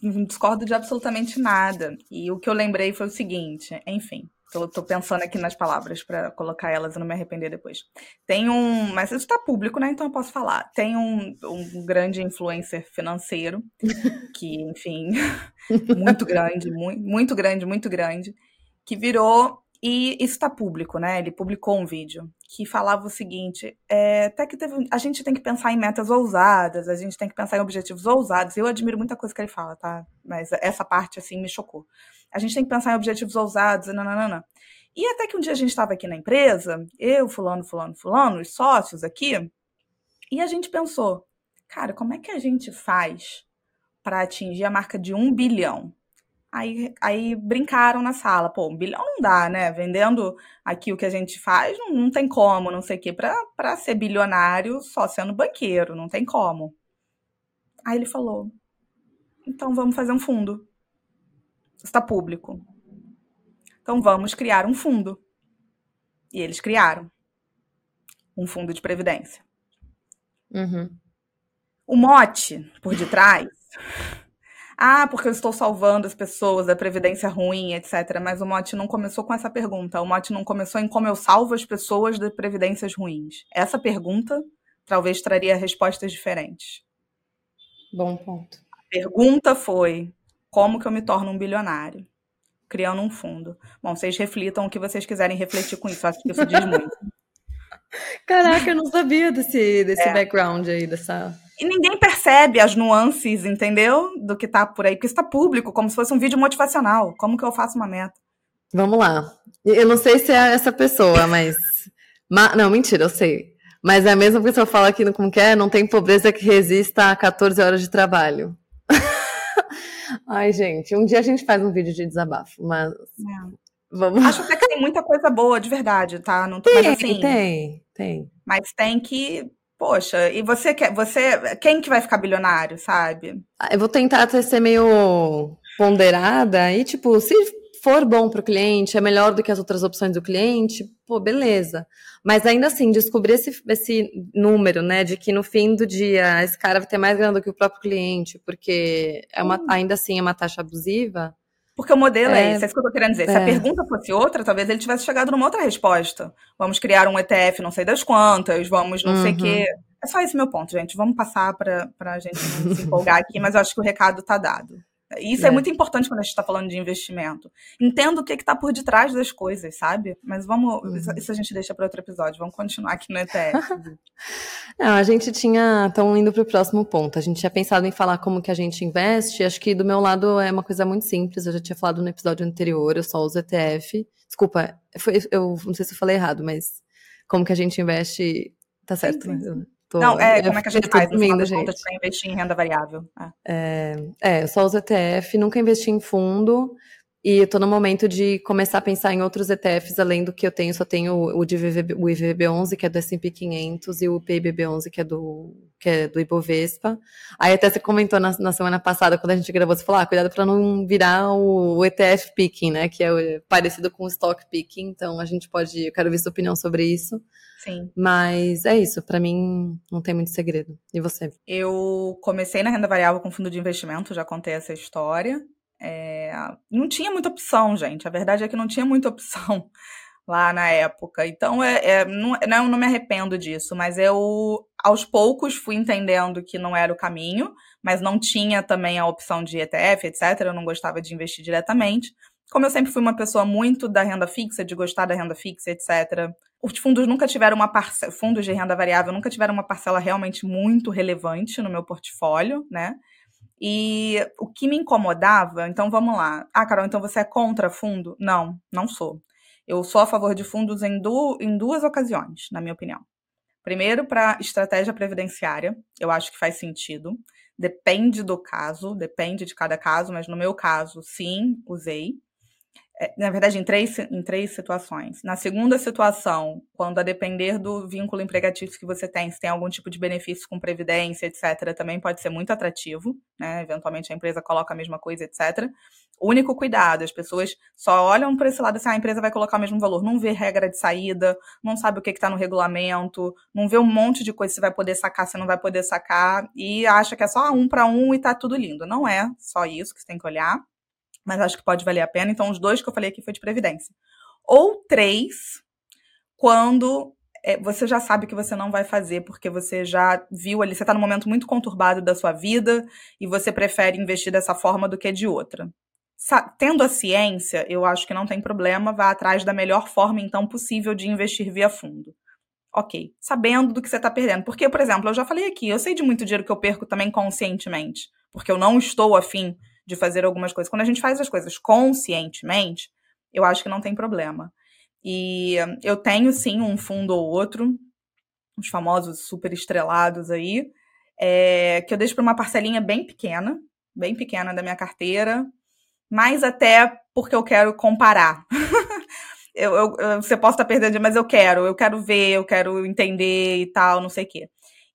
não discordo de absolutamente nada. E o que eu lembrei foi o seguinte, enfim, tô, tô pensando aqui nas palavras para colocar elas e não me arrepender depois. Tem um, mas isso está público, né? Então eu posso falar. Tem um, um grande influencer financeiro que, enfim, muito grande, muito, muito grande, muito grande, que virou e isso está público, né? Ele publicou um vídeo que falava o seguinte: é, até que teve, a gente tem que pensar em metas ousadas, a gente tem que pensar em objetivos ousados. Eu admiro muita coisa que ele fala, tá? Mas essa parte, assim, me chocou. A gente tem que pensar em objetivos ousados, nananana. E até que um dia a gente estava aqui na empresa, eu, fulano, fulano, fulano, os sócios aqui, e a gente pensou, cara, como é que a gente faz para atingir a marca de um bilhão? Aí, aí brincaram na sala, pô, um bilhão não dá, né? Vendendo aqui o que a gente faz, não, não tem como, não sei o quê. Pra, pra ser bilionário só sendo banqueiro, não tem como. Aí ele falou: então vamos fazer um fundo. Está público. Então vamos criar um fundo. E eles criaram um fundo de previdência. Uhum. O mote por detrás ah, porque eu estou salvando as pessoas da previdência ruim, etc. Mas o mote não começou com essa pergunta. O mote não começou em como eu salvo as pessoas de previdências ruins. Essa pergunta talvez traria respostas diferentes. Bom ponto. A pergunta foi: Como que eu me torno um bilionário? Criando um fundo. Bom, vocês reflitam o que vocês quiserem refletir com isso. Acho que isso diz muito. Caraca, eu não sabia desse, desse é. background aí, dessa. E ninguém percebe as nuances, entendeu? Do que tá por aí, porque isso tá público, como se fosse um vídeo motivacional. Como que eu faço uma meta? Vamos lá. Eu não sei se é essa pessoa, mas. Não, mentira, eu sei. Mas é a mesma pessoa fala aqui no como que é, não tem pobreza que resista a 14 horas de trabalho. Ai, gente, um dia a gente faz um vídeo de desabafo, mas. É. Vamos... Acho até que tem muita coisa boa, de verdade, tá? Não tô, tem, mas assim, tem, tem. Mas tem que. Poxa, e você quer. Você, quem que vai ficar bilionário, sabe? Ah, eu vou tentar ser meio ponderada e, tipo, se for bom para o cliente, é melhor do que as outras opções do cliente, pô, beleza. Mas ainda assim, descobrir esse, esse número, né, de que no fim do dia esse cara vai ter mais grana do que o próprio cliente, porque é uma, ainda assim é uma taxa abusiva. Porque o modelo é, é esse, é isso que eu tô querendo dizer. É. Se a é. pergunta fosse outra, talvez ele tivesse chegado numa outra resposta. Vamos criar um ETF não sei das quantas, vamos não uhum. sei o quê. Uhum. É só esse meu ponto, gente. Vamos passar para a gente se empolgar aqui, mas eu acho que o recado tá dado. Isso é. é. muito importante quando a gente está falando de investimento. Entendo o que está por detrás das coisas, sabe? Mas vamos. Uhum. Isso a gente deixa para outro episódio. Vamos continuar aqui no ETF. Não, a gente tinha. Estão indo para o próximo ponto. A gente tinha pensado em falar como que a gente investe. Acho que do meu lado é uma coisa muito simples. Eu já tinha falado no episódio anterior. Eu só uso ETF. Desculpa, foi, eu não sei se eu falei errado, mas como que a gente investe. Tá certo. Sim, sim. Tô, não, é, como é que a gente faz dormindo, gente. para investir em renda variável? É. É, é, eu só uso ETF, nunca investi em fundo. E estou no momento de começar a pensar em outros ETFs, além do que eu tenho, só tenho o, de VVB, o IVB11, que é do S&P 500, e o PIBB11, que é do, que é do Ibovespa. Aí até você comentou na, na semana passada, quando a gente gravou, você falou, ah, cuidado para não virar o, o, ETF picking, né, que é parecido com o stock picking, então a gente pode, eu quero ver sua opinião sobre isso. Sim. Mas é isso, para mim não tem muito segredo. E você? Eu comecei na renda variável com fundo de investimento, já contei essa história. É, não tinha muita opção, gente. A verdade é que não tinha muita opção lá na época. Então, é, é não, não, não me arrependo disso, mas eu, aos poucos, fui entendendo que não era o caminho, mas não tinha também a opção de ETF, etc. Eu não gostava de investir diretamente. Como eu sempre fui uma pessoa muito da renda fixa, de gostar da renda fixa, etc., os fundos nunca tiveram uma parcela, fundos de renda variável nunca tiveram uma parcela realmente muito relevante no meu portfólio, né? E o que me incomodava, então vamos lá. Ah, Carol, então você é contra fundo? Não, não sou. Eu sou a favor de fundos em, du em duas ocasiões, na minha opinião. Primeiro, para estratégia previdenciária, eu acho que faz sentido. Depende do caso, depende de cada caso, mas no meu caso, sim, usei. É, na verdade, em três, em três situações. Na segunda situação, quando a depender do vínculo empregatício que você tem, se tem algum tipo de benefício com previdência, etc., também pode ser muito atrativo, né? Eventualmente a empresa coloca a mesma coisa, etc. Único cuidado, as pessoas só olham para esse lado assim, ah, a empresa vai colocar o mesmo valor, não vê regra de saída, não sabe o que está no regulamento, não vê um monte de coisa você vai poder sacar, você não vai poder sacar, e acha que é só um para um e tá tudo lindo. Não é só isso que você tem que olhar mas acho que pode valer a pena. Então, os dois que eu falei aqui foi de previdência. Ou três, quando é, você já sabe que você não vai fazer, porque você já viu ali, você está num momento muito conturbado da sua vida e você prefere investir dessa forma do que de outra. Sa tendo a ciência, eu acho que não tem problema, vá atrás da melhor forma, então, possível de investir via fundo. Ok, sabendo do que você está perdendo. Porque, por exemplo, eu já falei aqui, eu sei de muito dinheiro que eu perco também conscientemente, porque eu não estou afim de fazer algumas coisas. Quando a gente faz as coisas conscientemente, eu acho que não tem problema. E eu tenho sim um fundo ou outro, os famosos super estrelados aí, é, que eu deixo para uma parcelinha bem pequena, bem pequena da minha carteira, mas até porque eu quero comparar. eu, eu, você pode estar perdendo, mas eu quero, eu quero ver, eu quero entender e tal, não sei o quê.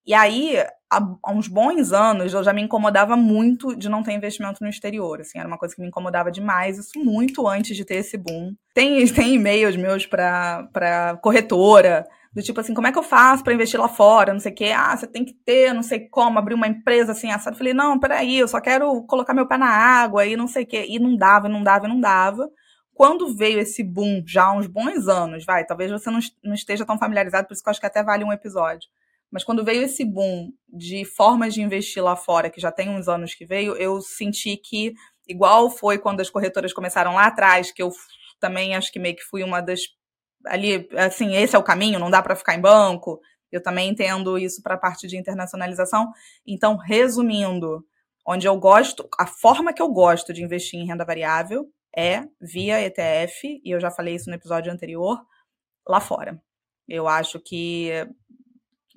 E aí, há, uns bons anos, eu já me incomodava muito de não ter investimento no exterior. Assim, era uma coisa que me incomodava demais, isso muito antes de ter esse boom. Tem, tem e-mails meus para corretora, do tipo assim, como é que eu faço para investir lá fora? Não sei o quê. Ah, você tem que ter, não sei como, abrir uma empresa assim, assado. Falei, não, peraí, eu só quero colocar meu pé na água e não sei o quê. E não dava, não dava, não dava. Quando veio esse boom, já há uns bons anos, vai, talvez você não, não esteja tão familiarizado, por isso que eu acho que até vale um episódio mas quando veio esse boom de formas de investir lá fora, que já tem uns anos que veio, eu senti que igual foi quando as corretoras começaram lá atrás, que eu também acho que meio que fui uma das ali, assim, esse é o caminho, não dá para ficar em banco. Eu também entendo isso para a parte de internacionalização. Então, resumindo, onde eu gosto, a forma que eu gosto de investir em renda variável é via ETF, e eu já falei isso no episódio anterior, lá fora. Eu acho que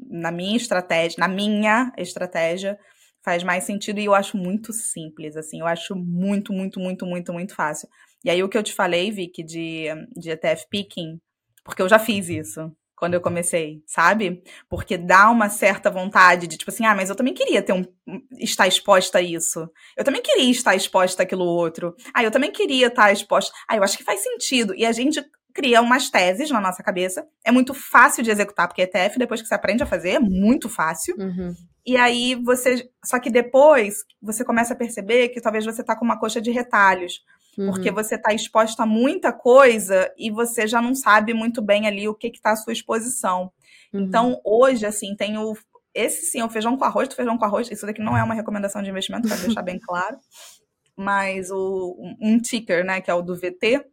na minha estratégia, na minha estratégia, faz mais sentido e eu acho muito simples, assim, eu acho muito, muito, muito, muito, muito fácil. E aí o que eu te falei, Vicky, de, de ETF picking, porque eu já fiz isso quando eu comecei, sabe? Porque dá uma certa vontade de, tipo assim, ah, mas eu também queria ter um. estar exposta a isso. Eu também queria estar exposta àquilo outro. Ah, eu também queria estar exposta. Ah, eu acho que faz sentido. E a gente cria umas teses na nossa cabeça. É muito fácil de executar, porque ETF, depois que você aprende a fazer, é muito fácil. Uhum. E aí você. Só que depois você começa a perceber que talvez você tá com uma coxa de retalhos. Uhum. Porque você está exposta a muita coisa e você já não sabe muito bem ali o que está à sua exposição. Uhum. Então, hoje, assim, tem o. Esse sim, o feijão com arroz, do feijão com arroz. Isso daqui não é uma recomendação de investimento, para deixar bem claro. Mas o, um ticker, né, que é o do VT,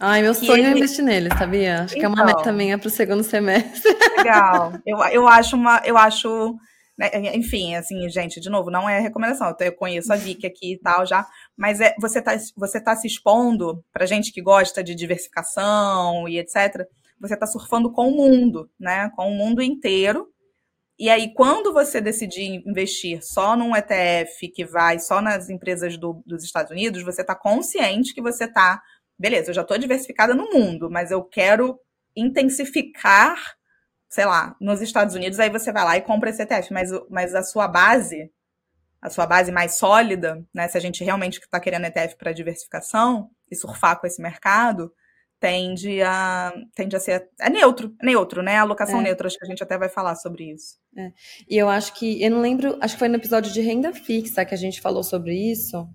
Ai, meu sonho ele... é investir nele, sabia? Acho então, que é uma meta então. minha para o segundo semestre. Legal. Eu, eu acho uma. Eu acho. Né, enfim, assim, gente, de novo, não é recomendação. Eu conheço a Vicky aqui e tal já, mas é, você está você tá se expondo para gente que gosta de diversificação e etc. Você está surfando com o mundo, né? Com o mundo inteiro. E aí, quando você decidir investir só num ETF que vai só nas empresas do, dos Estados Unidos, você está consciente que você está, beleza, eu já estou diversificada no mundo, mas eu quero intensificar, sei lá, nos Estados Unidos, aí você vai lá e compra esse ETF, mas, mas a sua base a sua base mais sólida, né, se a gente realmente está querendo ETF para diversificação e surfar com esse mercado, tende a, tende a ser é neutro, é neutro, né? A alocação é. neutra, acho que a gente até vai falar sobre isso. É. E eu acho que, eu não lembro, acho que foi no episódio de renda fixa que a gente falou sobre isso.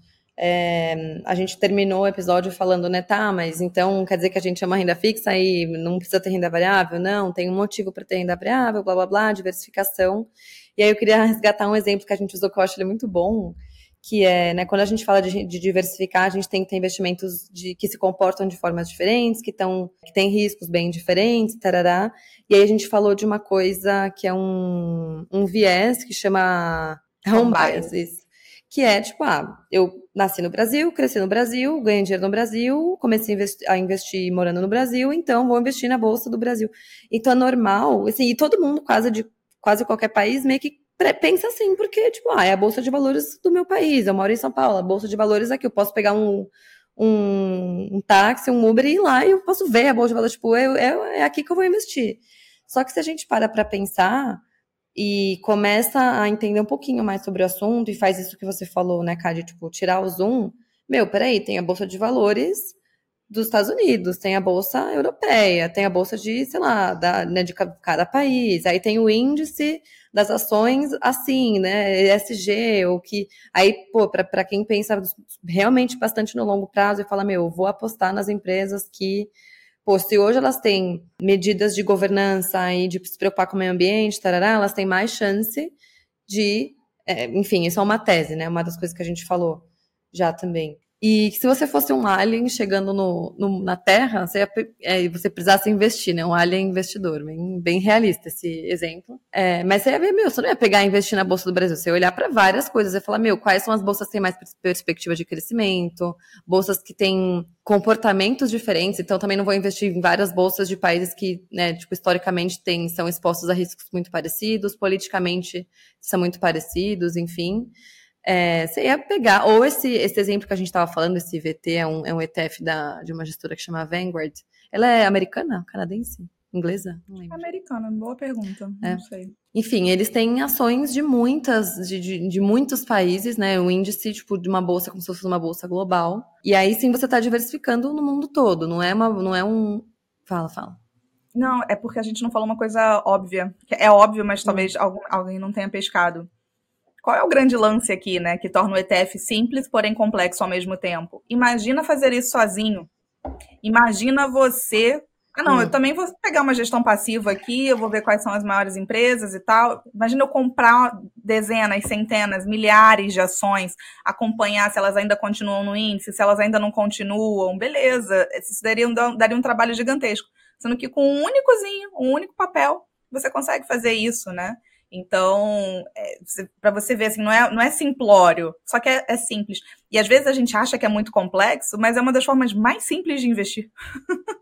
É, a gente terminou o episódio falando, né, tá, mas então quer dizer que a gente chama renda fixa e não precisa ter renda variável? Não, tem um motivo para ter renda variável, blá blá blá, diversificação. E aí eu queria resgatar um exemplo que a gente usou que eu acho ele muito bom, que é, né, quando a gente fala de, de, diversificar, a gente tem que ter investimentos de, que se comportam de formas diferentes, que, tão, que têm riscos bem diferentes, tarará. E aí a gente falou de uma coisa que é um, um viés que chama home bias. Que é, tipo, ah, eu nasci no Brasil, cresci no Brasil, ganhei dinheiro no Brasil, comecei a investir, a investir morando no Brasil, então vou investir na Bolsa do Brasil. Então é normal, assim, e todo mundo quase de quase qualquer país meio que pensa assim, porque, tipo, ah, é a bolsa de valores do meu país, eu moro em São Paulo, a bolsa de valores aqui, eu posso pegar um, um, um táxi, um Uber e ir lá e eu posso ver a bolsa de valores, tipo, é, é, é aqui que eu vou investir. Só que se a gente para para pensar e começa a entender um pouquinho mais sobre o assunto e faz isso que você falou, né, Cade, tipo, tirar o zoom, meu, peraí, tem a bolsa de valores dos Estados Unidos, tem a bolsa europeia, tem a bolsa de, sei lá, da, né, de cada país, aí tem o índice das ações assim, né, ESG, ou que, aí, pô, para quem pensa realmente bastante no longo prazo e fala, meu, vou apostar nas empresas que, pô, se hoje elas têm medidas de governança e de se preocupar com o meio ambiente, tarará, elas têm mais chance de, é, enfim, isso é uma tese, né, uma das coisas que a gente falou já também, e se você fosse um alien chegando no, no na Terra, você, ia, é, você precisasse investir, né? Um alien investidor, bem, bem realista esse exemplo. É, mas você ia ver, meu, você não ia pegar e investir na Bolsa do Brasil, você ia olhar para várias coisas e falar, meu, quais são as bolsas que têm mais perspectiva de crescimento, bolsas que têm comportamentos diferentes, então também não vou investir em várias bolsas de países que, né, tipo, historicamente tem, são expostos a riscos muito parecidos, politicamente são muito parecidos, enfim. É, você ia pegar, ou esse, esse exemplo que a gente estava falando, esse VT é um, é um ETF da, de uma gestora que chama Vanguard. Ela é americana, canadense, inglesa? Não lembro. Americana, boa pergunta, é. não sei. Enfim, eles têm ações de muitas, de, de, de, muitos países, né? O índice, tipo, de uma bolsa como se fosse uma bolsa global. E aí sim você está diversificando no mundo todo, não é uma, não é um. Fala, fala. Não, é porque a gente não falou uma coisa óbvia. É óbvio, mas talvez hum. alguém não tenha pescado qual é o grande lance aqui, né, que torna o ETF simples, porém complexo ao mesmo tempo? Imagina fazer isso sozinho. Imagina você Ah, não, hum. eu também vou pegar uma gestão passiva aqui, eu vou ver quais são as maiores empresas e tal. Imagina eu comprar dezenas, centenas, milhares de ações, acompanhar se elas ainda continuam no índice, se elas ainda não continuam, beleza. Isso daria um, daria um trabalho gigantesco. Sendo que com um únicozinho, um único papel, você consegue fazer isso, né? Então, é, para você ver, assim, não é, não é simplório, só que é, é, simples. E às vezes a gente acha que é muito complexo, mas é uma das formas mais simples de investir.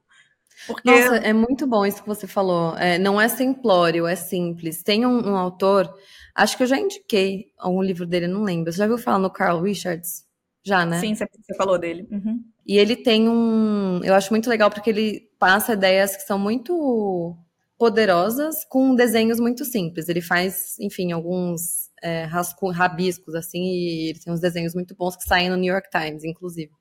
Porque... Nossa, é muito bom isso que você falou. É, não é simplório, é simples. Tem um, um, autor, acho que eu já indiquei algum livro dele, não lembro. Você já viu falar no Carl Richards? Já, né? Sim, você falou dele. Uhum. E ele tem um. Eu acho muito legal porque ele passa ideias que são muito poderosas com desenhos muito simples. Ele faz, enfim, alguns é, rabiscos, assim, e ele tem uns desenhos muito bons que saem no New York Times, inclusive.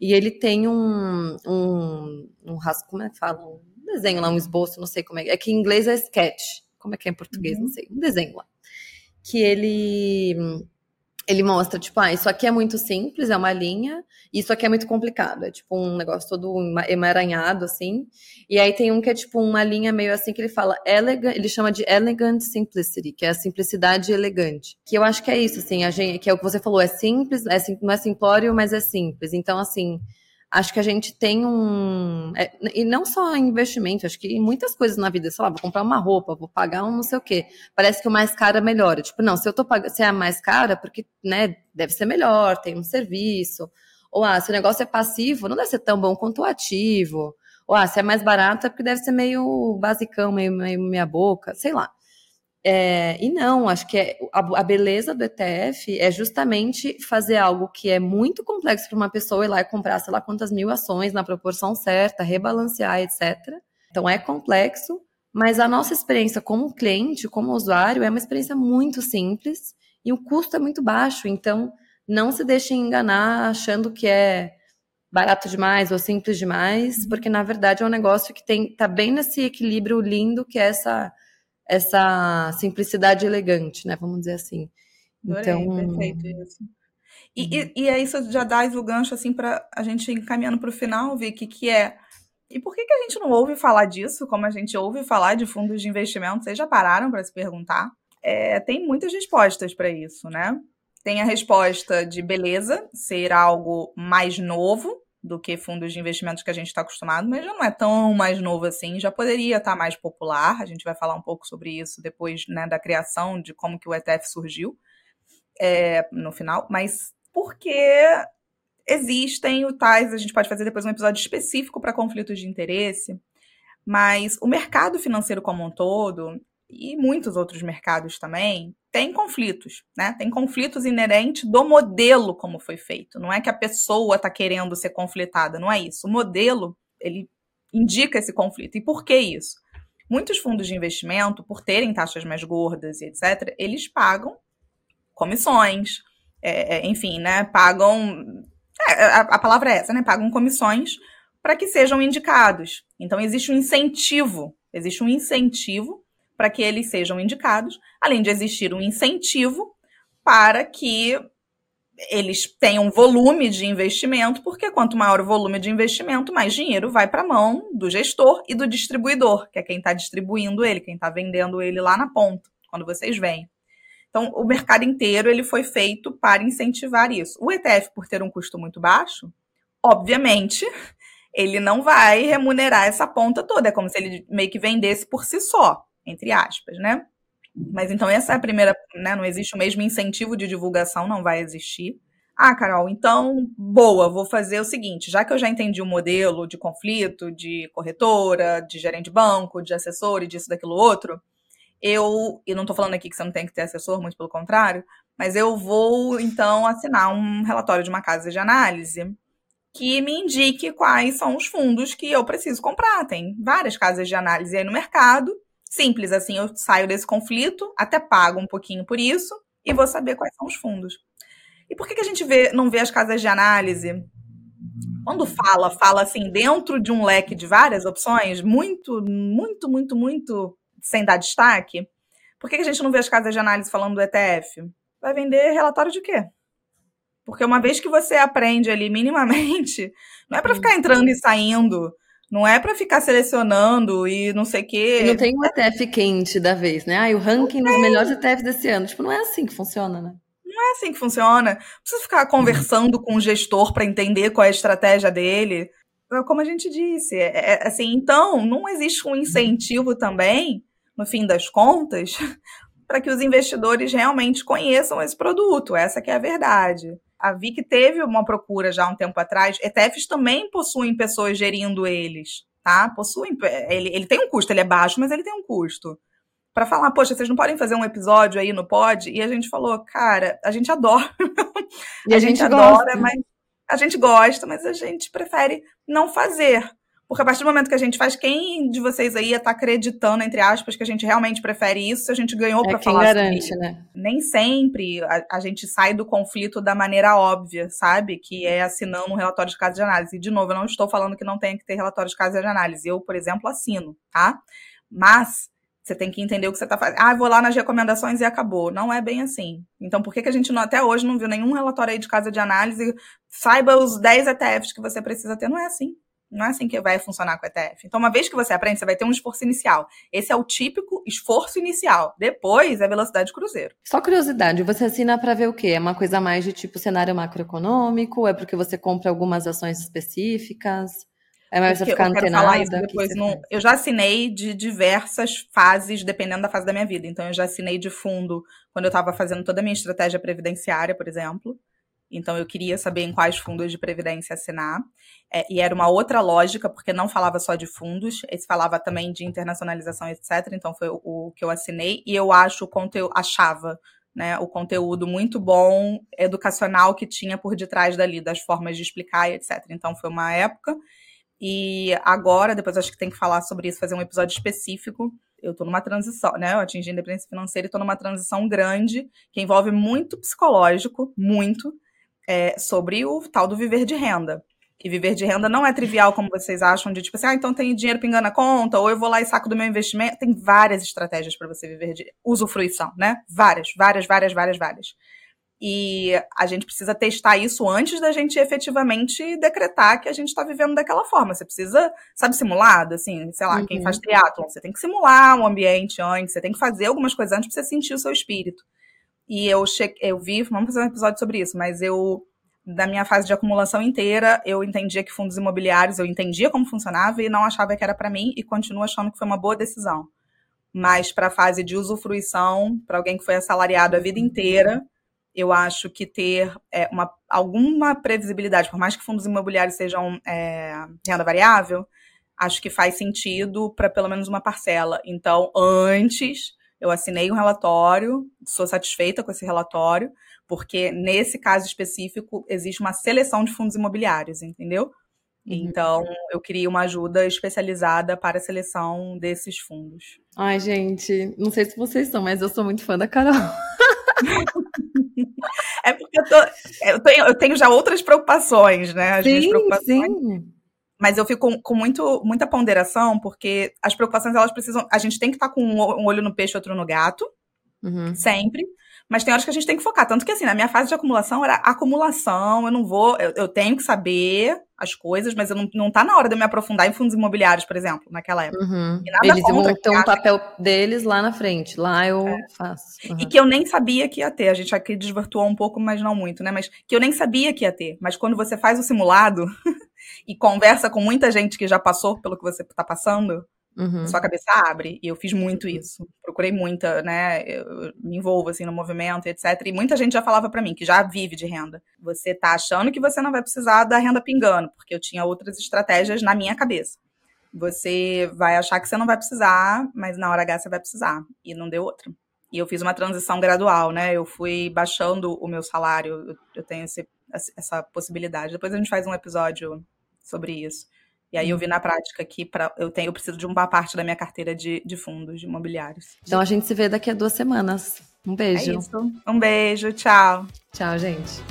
E ele tem um, um, um rasco, como é que fala? Um desenho lá, um esboço, não sei como é. É que em inglês é sketch. Como é que é em português? Uhum. Não sei. Um desenho lá. Que ele ele mostra, tipo, ah, isso aqui é muito simples, é uma linha, e isso aqui é muito complicado, é tipo um negócio todo emaranhado, assim. E aí tem um que é tipo uma linha meio assim que ele fala elegant, ele chama de elegant simplicity, que é a simplicidade elegante. Que eu acho que é isso, assim, a gente, que é o que você falou, é simples, é, não é simplório, mas é simples. Então, assim, acho que a gente tem um. É, e não só em investimento, acho que em muitas coisas na vida, sei lá, vou comprar uma roupa, vou pagar um não sei o quê. Parece que o mais caro é melhor. Tipo, não, se eu tô pagando, se é a mais cara, porque, né, deve ser melhor, tem um serviço. Ou, ah, se o negócio é passivo, não deve ser tão bom quanto o ativo. Ou, ah, se é mais barato, é porque deve ser meio basicão, meio, meio meia boca, sei lá. É, e não, acho que é, a, a, beleza do ETF é justamente fazer algo que é muito complexo para uma pessoa ir lá e comprar, sei lá, quantas mil ações na proporção certa, rebalancear, etc. Então é complexo, mas a nossa experiência como cliente, como usuário, é uma experiência muito simples e o custo é muito baixo. Então não se deixem enganar achando que é barato demais ou simples demais, porque na verdade é um negócio que tem tá bem nesse equilíbrio lindo que é essa essa simplicidade elegante, né? Vamos dizer assim. Adorei, então, perfeito isso. E, uhum. e, e aí isso já dá o gancho assim para a gente ir encaminhando para o final, Vicky, que é e por que, que a gente não ouve falar disso, como a gente ouve falar de fundos de investimento? Vocês já pararam para se perguntar? É, tem muitas respostas para isso, né? Tem a resposta de beleza, ser algo mais novo, do que fundos de investimentos que a gente está acostumado, mas já não é tão mais novo assim, já poderia estar tá mais popular. A gente vai falar um pouco sobre isso depois né, da criação, de como que o ETF surgiu é, no final, mas porque existem o tais, a gente pode fazer depois um episódio específico para conflitos de interesse, mas o mercado financeiro como um todo, e muitos outros mercados também, tem conflitos, né? Tem conflitos inerentes do modelo como foi feito. Não é que a pessoa está querendo ser conflitada, não é isso. O modelo, ele indica esse conflito. E por que isso? Muitos fundos de investimento, por terem taxas mais gordas e etc., eles pagam comissões, é, é enfim, né? Pagam. É, a, a palavra é essa, né? Pagam comissões para que sejam indicados. Então, existe um incentivo, existe um incentivo para que eles sejam indicados, além de existir um incentivo para que eles tenham volume de investimento, porque quanto maior o volume de investimento, mais dinheiro vai para a mão do gestor e do distribuidor, que é quem está distribuindo ele, quem está vendendo ele lá na ponta, quando vocês vêm. Então, o mercado inteiro ele foi feito para incentivar isso. O ETF, por ter um custo muito baixo, obviamente, ele não vai remunerar essa ponta toda. É como se ele meio que vendesse por si só entre aspas, né? Mas então essa é a primeira, né? Não existe o mesmo incentivo de divulgação, não vai existir. Ah, Carol, então, boa, vou fazer o seguinte: já que eu já entendi o modelo de conflito, de corretora, de gerente de banco, de assessor e disso, daquilo outro, eu, e não estou falando aqui que você não tem que ter assessor, muito pelo contrário, mas eu vou, então, assinar um relatório de uma casa de análise que me indique quais são os fundos que eu preciso comprar. Tem várias casas de análise aí no mercado Simples, assim, eu saio desse conflito, até pago um pouquinho por isso e vou saber quais são os fundos. E por que, que a gente vê, não vê as casas de análise? Quando fala, fala assim, dentro de um leque de várias opções, muito, muito, muito, muito sem dar destaque. Por que, que a gente não vê as casas de análise falando do ETF? Vai vender relatório de quê? Porque uma vez que você aprende ali minimamente, não é para ficar entrando e saindo Não é para ficar selecionando e não sei o quê. E não tem um ETF quente da vez, né? Ah, o ranking dos melhores ETFs desse ano. Tipo, não é assim que funciona, né? Não é assim que funciona. Não precisa ficar conversando com o gestor para entender qual é a estratégia dele. É como a gente disse, é, é, assim, então não existe um incentivo também, no fim das contas, para que os investidores realmente conheçam esse produto. Essa que é a verdade. A VIC teve uma procura já há um tempo atrás. ETFs também possuem pessoas gerindo eles, tá? Possuem. Ele, ele tem um custo, ele é baixo, mas ele tem um custo. Para falar, poxa, vocês não podem fazer um episódio aí no pod? E a gente falou, cara, a gente adora. E a, a gente, gente adora, mas a gente gosta, mas a gente prefere não fazer. Porque a partir do momento que a gente faz, quem de vocês aí está acreditando, entre aspas, que a gente realmente prefere isso, a gente ganhou é para falar garante, sobre né? Nem sempre a, a, gente sai do conflito da maneira óbvia, sabe? Que é assinando um relatório de caso de análise. E, de novo, eu não estou falando que não tem que ter relatório de caso de análise. Eu, por exemplo, assino, tá? Mas você tem que entender o que você está fazendo. Ah, vou lá nas recomendações e acabou. Não é bem assim. Então, por que, que a gente não, até hoje não viu nenhum relatório aí de casa de análise? Saiba os 10 ETFs que você precisa ter. Não é assim. Não é assim que vai funcionar com o ETF. Então, uma vez que você aprende, você vai ter um esforço inicial. Esse é o típico esforço inicial. Depois é velocidade cruzeiro. Só curiosidade, você assina para ver o quê? É uma coisa mais de tipo cenário macroeconômico? É porque você compra algumas ações específicas? É mais você ficar antenada? depois Eu já assinei de diversas fases, dependendo da fase da minha vida. Então, eu já assinei de fundo quando eu estava fazendo toda a minha estratégia previdenciária, por exemplo. Então, eu queria saber em quais fundos de previdência assinar. É, e era uma outra lógica, porque não falava só de fundos, esse falava também de internacionalização, etc. Então, foi o, o que eu assinei. E eu acho o conteúdo, achava né, o conteúdo muito bom, educacional que tinha por detrás dali, das formas de explicar etc. Então, foi uma época. E agora, depois acho que tem que falar sobre isso, fazer um episódio específico. Eu tô numa transição, né? Eu atingi a independência financeira e tô numa transição grande, que envolve muito psicológico, muito é, sobre o tal do viver de renda. E viver de renda não é trivial como vocês acham, de tipo assim, ah, então tem dinheiro pingando na conta, ou eu vou lá e saco do meu investimento. Tem várias estratégias para você viver de usufruição, né? Várias, várias, várias, várias, várias. E a gente precisa testar isso antes da gente efetivamente decretar que a gente está vivendo daquela forma. Você precisa, sabe, simulado, assim, sei lá, uhum. quem faz triatlon, você tem que simular um ambiente antes, você tem que fazer algumas coisas antes para você sentir o seu espírito. E eu, che... eu vi, vamos fazer um episódio sobre isso, mas eu, da minha fase de acumulação inteira, eu entendia que fundos imobiliários, eu entendia como funcionava e não achava que era para mim e continuo achando que foi uma boa decisão. Mas para a fase de usufruição, para alguém que foi assalariado a vida inteira, eu acho que ter é, uma, alguma previsibilidade, por mais que fundos imobiliários sejam é, renda variável, acho que faz sentido para pelo menos uma parcela. Então, antes eu assinei um relatório, sou satisfeita com esse relatório, porque nesse caso específico existe uma seleção de fundos imobiliários, entendeu? Uhum. Então, eu queria uma ajuda especializada para a seleção desses fundos. Ai, gente, não sei se vocês são, mas eu sou muito fã da Carol. é porque eu, tô, eu, tenho, eu tenho já outras preocupações, né? As sim, preocupações. Sim mas eu fico com, muito, muita ponderação, porque as preocupações, elas precisam. A gente tem que estar tá com um olho no peixe e outro no gato, uhum. sempre. Mas tem horas que a gente tem que focar. Tanto que, assim, na minha fase de acumulação era acumulação, eu não vou. Eu, eu tenho que saber as coisas, mas eu não, não tá na hora de eu me aprofundar em fundos imobiliários, por exemplo, naquela época. Uhum. Eles vão ter um papel deles lá na frente. Lá eu é. faço. Uhum. E que eu nem sabia que ia ter. A gente aqui desvirtuou um pouco, mas não muito, né? Mas que eu nem sabia que ia ter. Mas quando você faz o simulado e conversa com muita gente que já passou pelo que você tá passando, Uhum. Sua cabeça abre, e eu fiz muito isso. Procurei muita, né? Eu me envolvo assim no movimento, etc. E muita gente já falava para mim que já vive de renda. Você tá achando que você não vai precisar da renda pingando, porque eu tinha outras estratégias na minha cabeça. Você vai achar que você não vai precisar, mas na hora H você vai precisar. E não deu outra. E eu fiz uma transição gradual, né? Eu fui baixando o meu salário, eu tenho esse, essa possibilidade. Depois a gente faz um episódio sobre isso. E aí eu vi na prática que pra, eu, tenho, eu preciso de uma parte da minha carteira de, de fundos de imobiliários. Então a gente se vê daqui a duas semanas. Um beijo. É isso. Um beijo, tchau. Tchau, gente.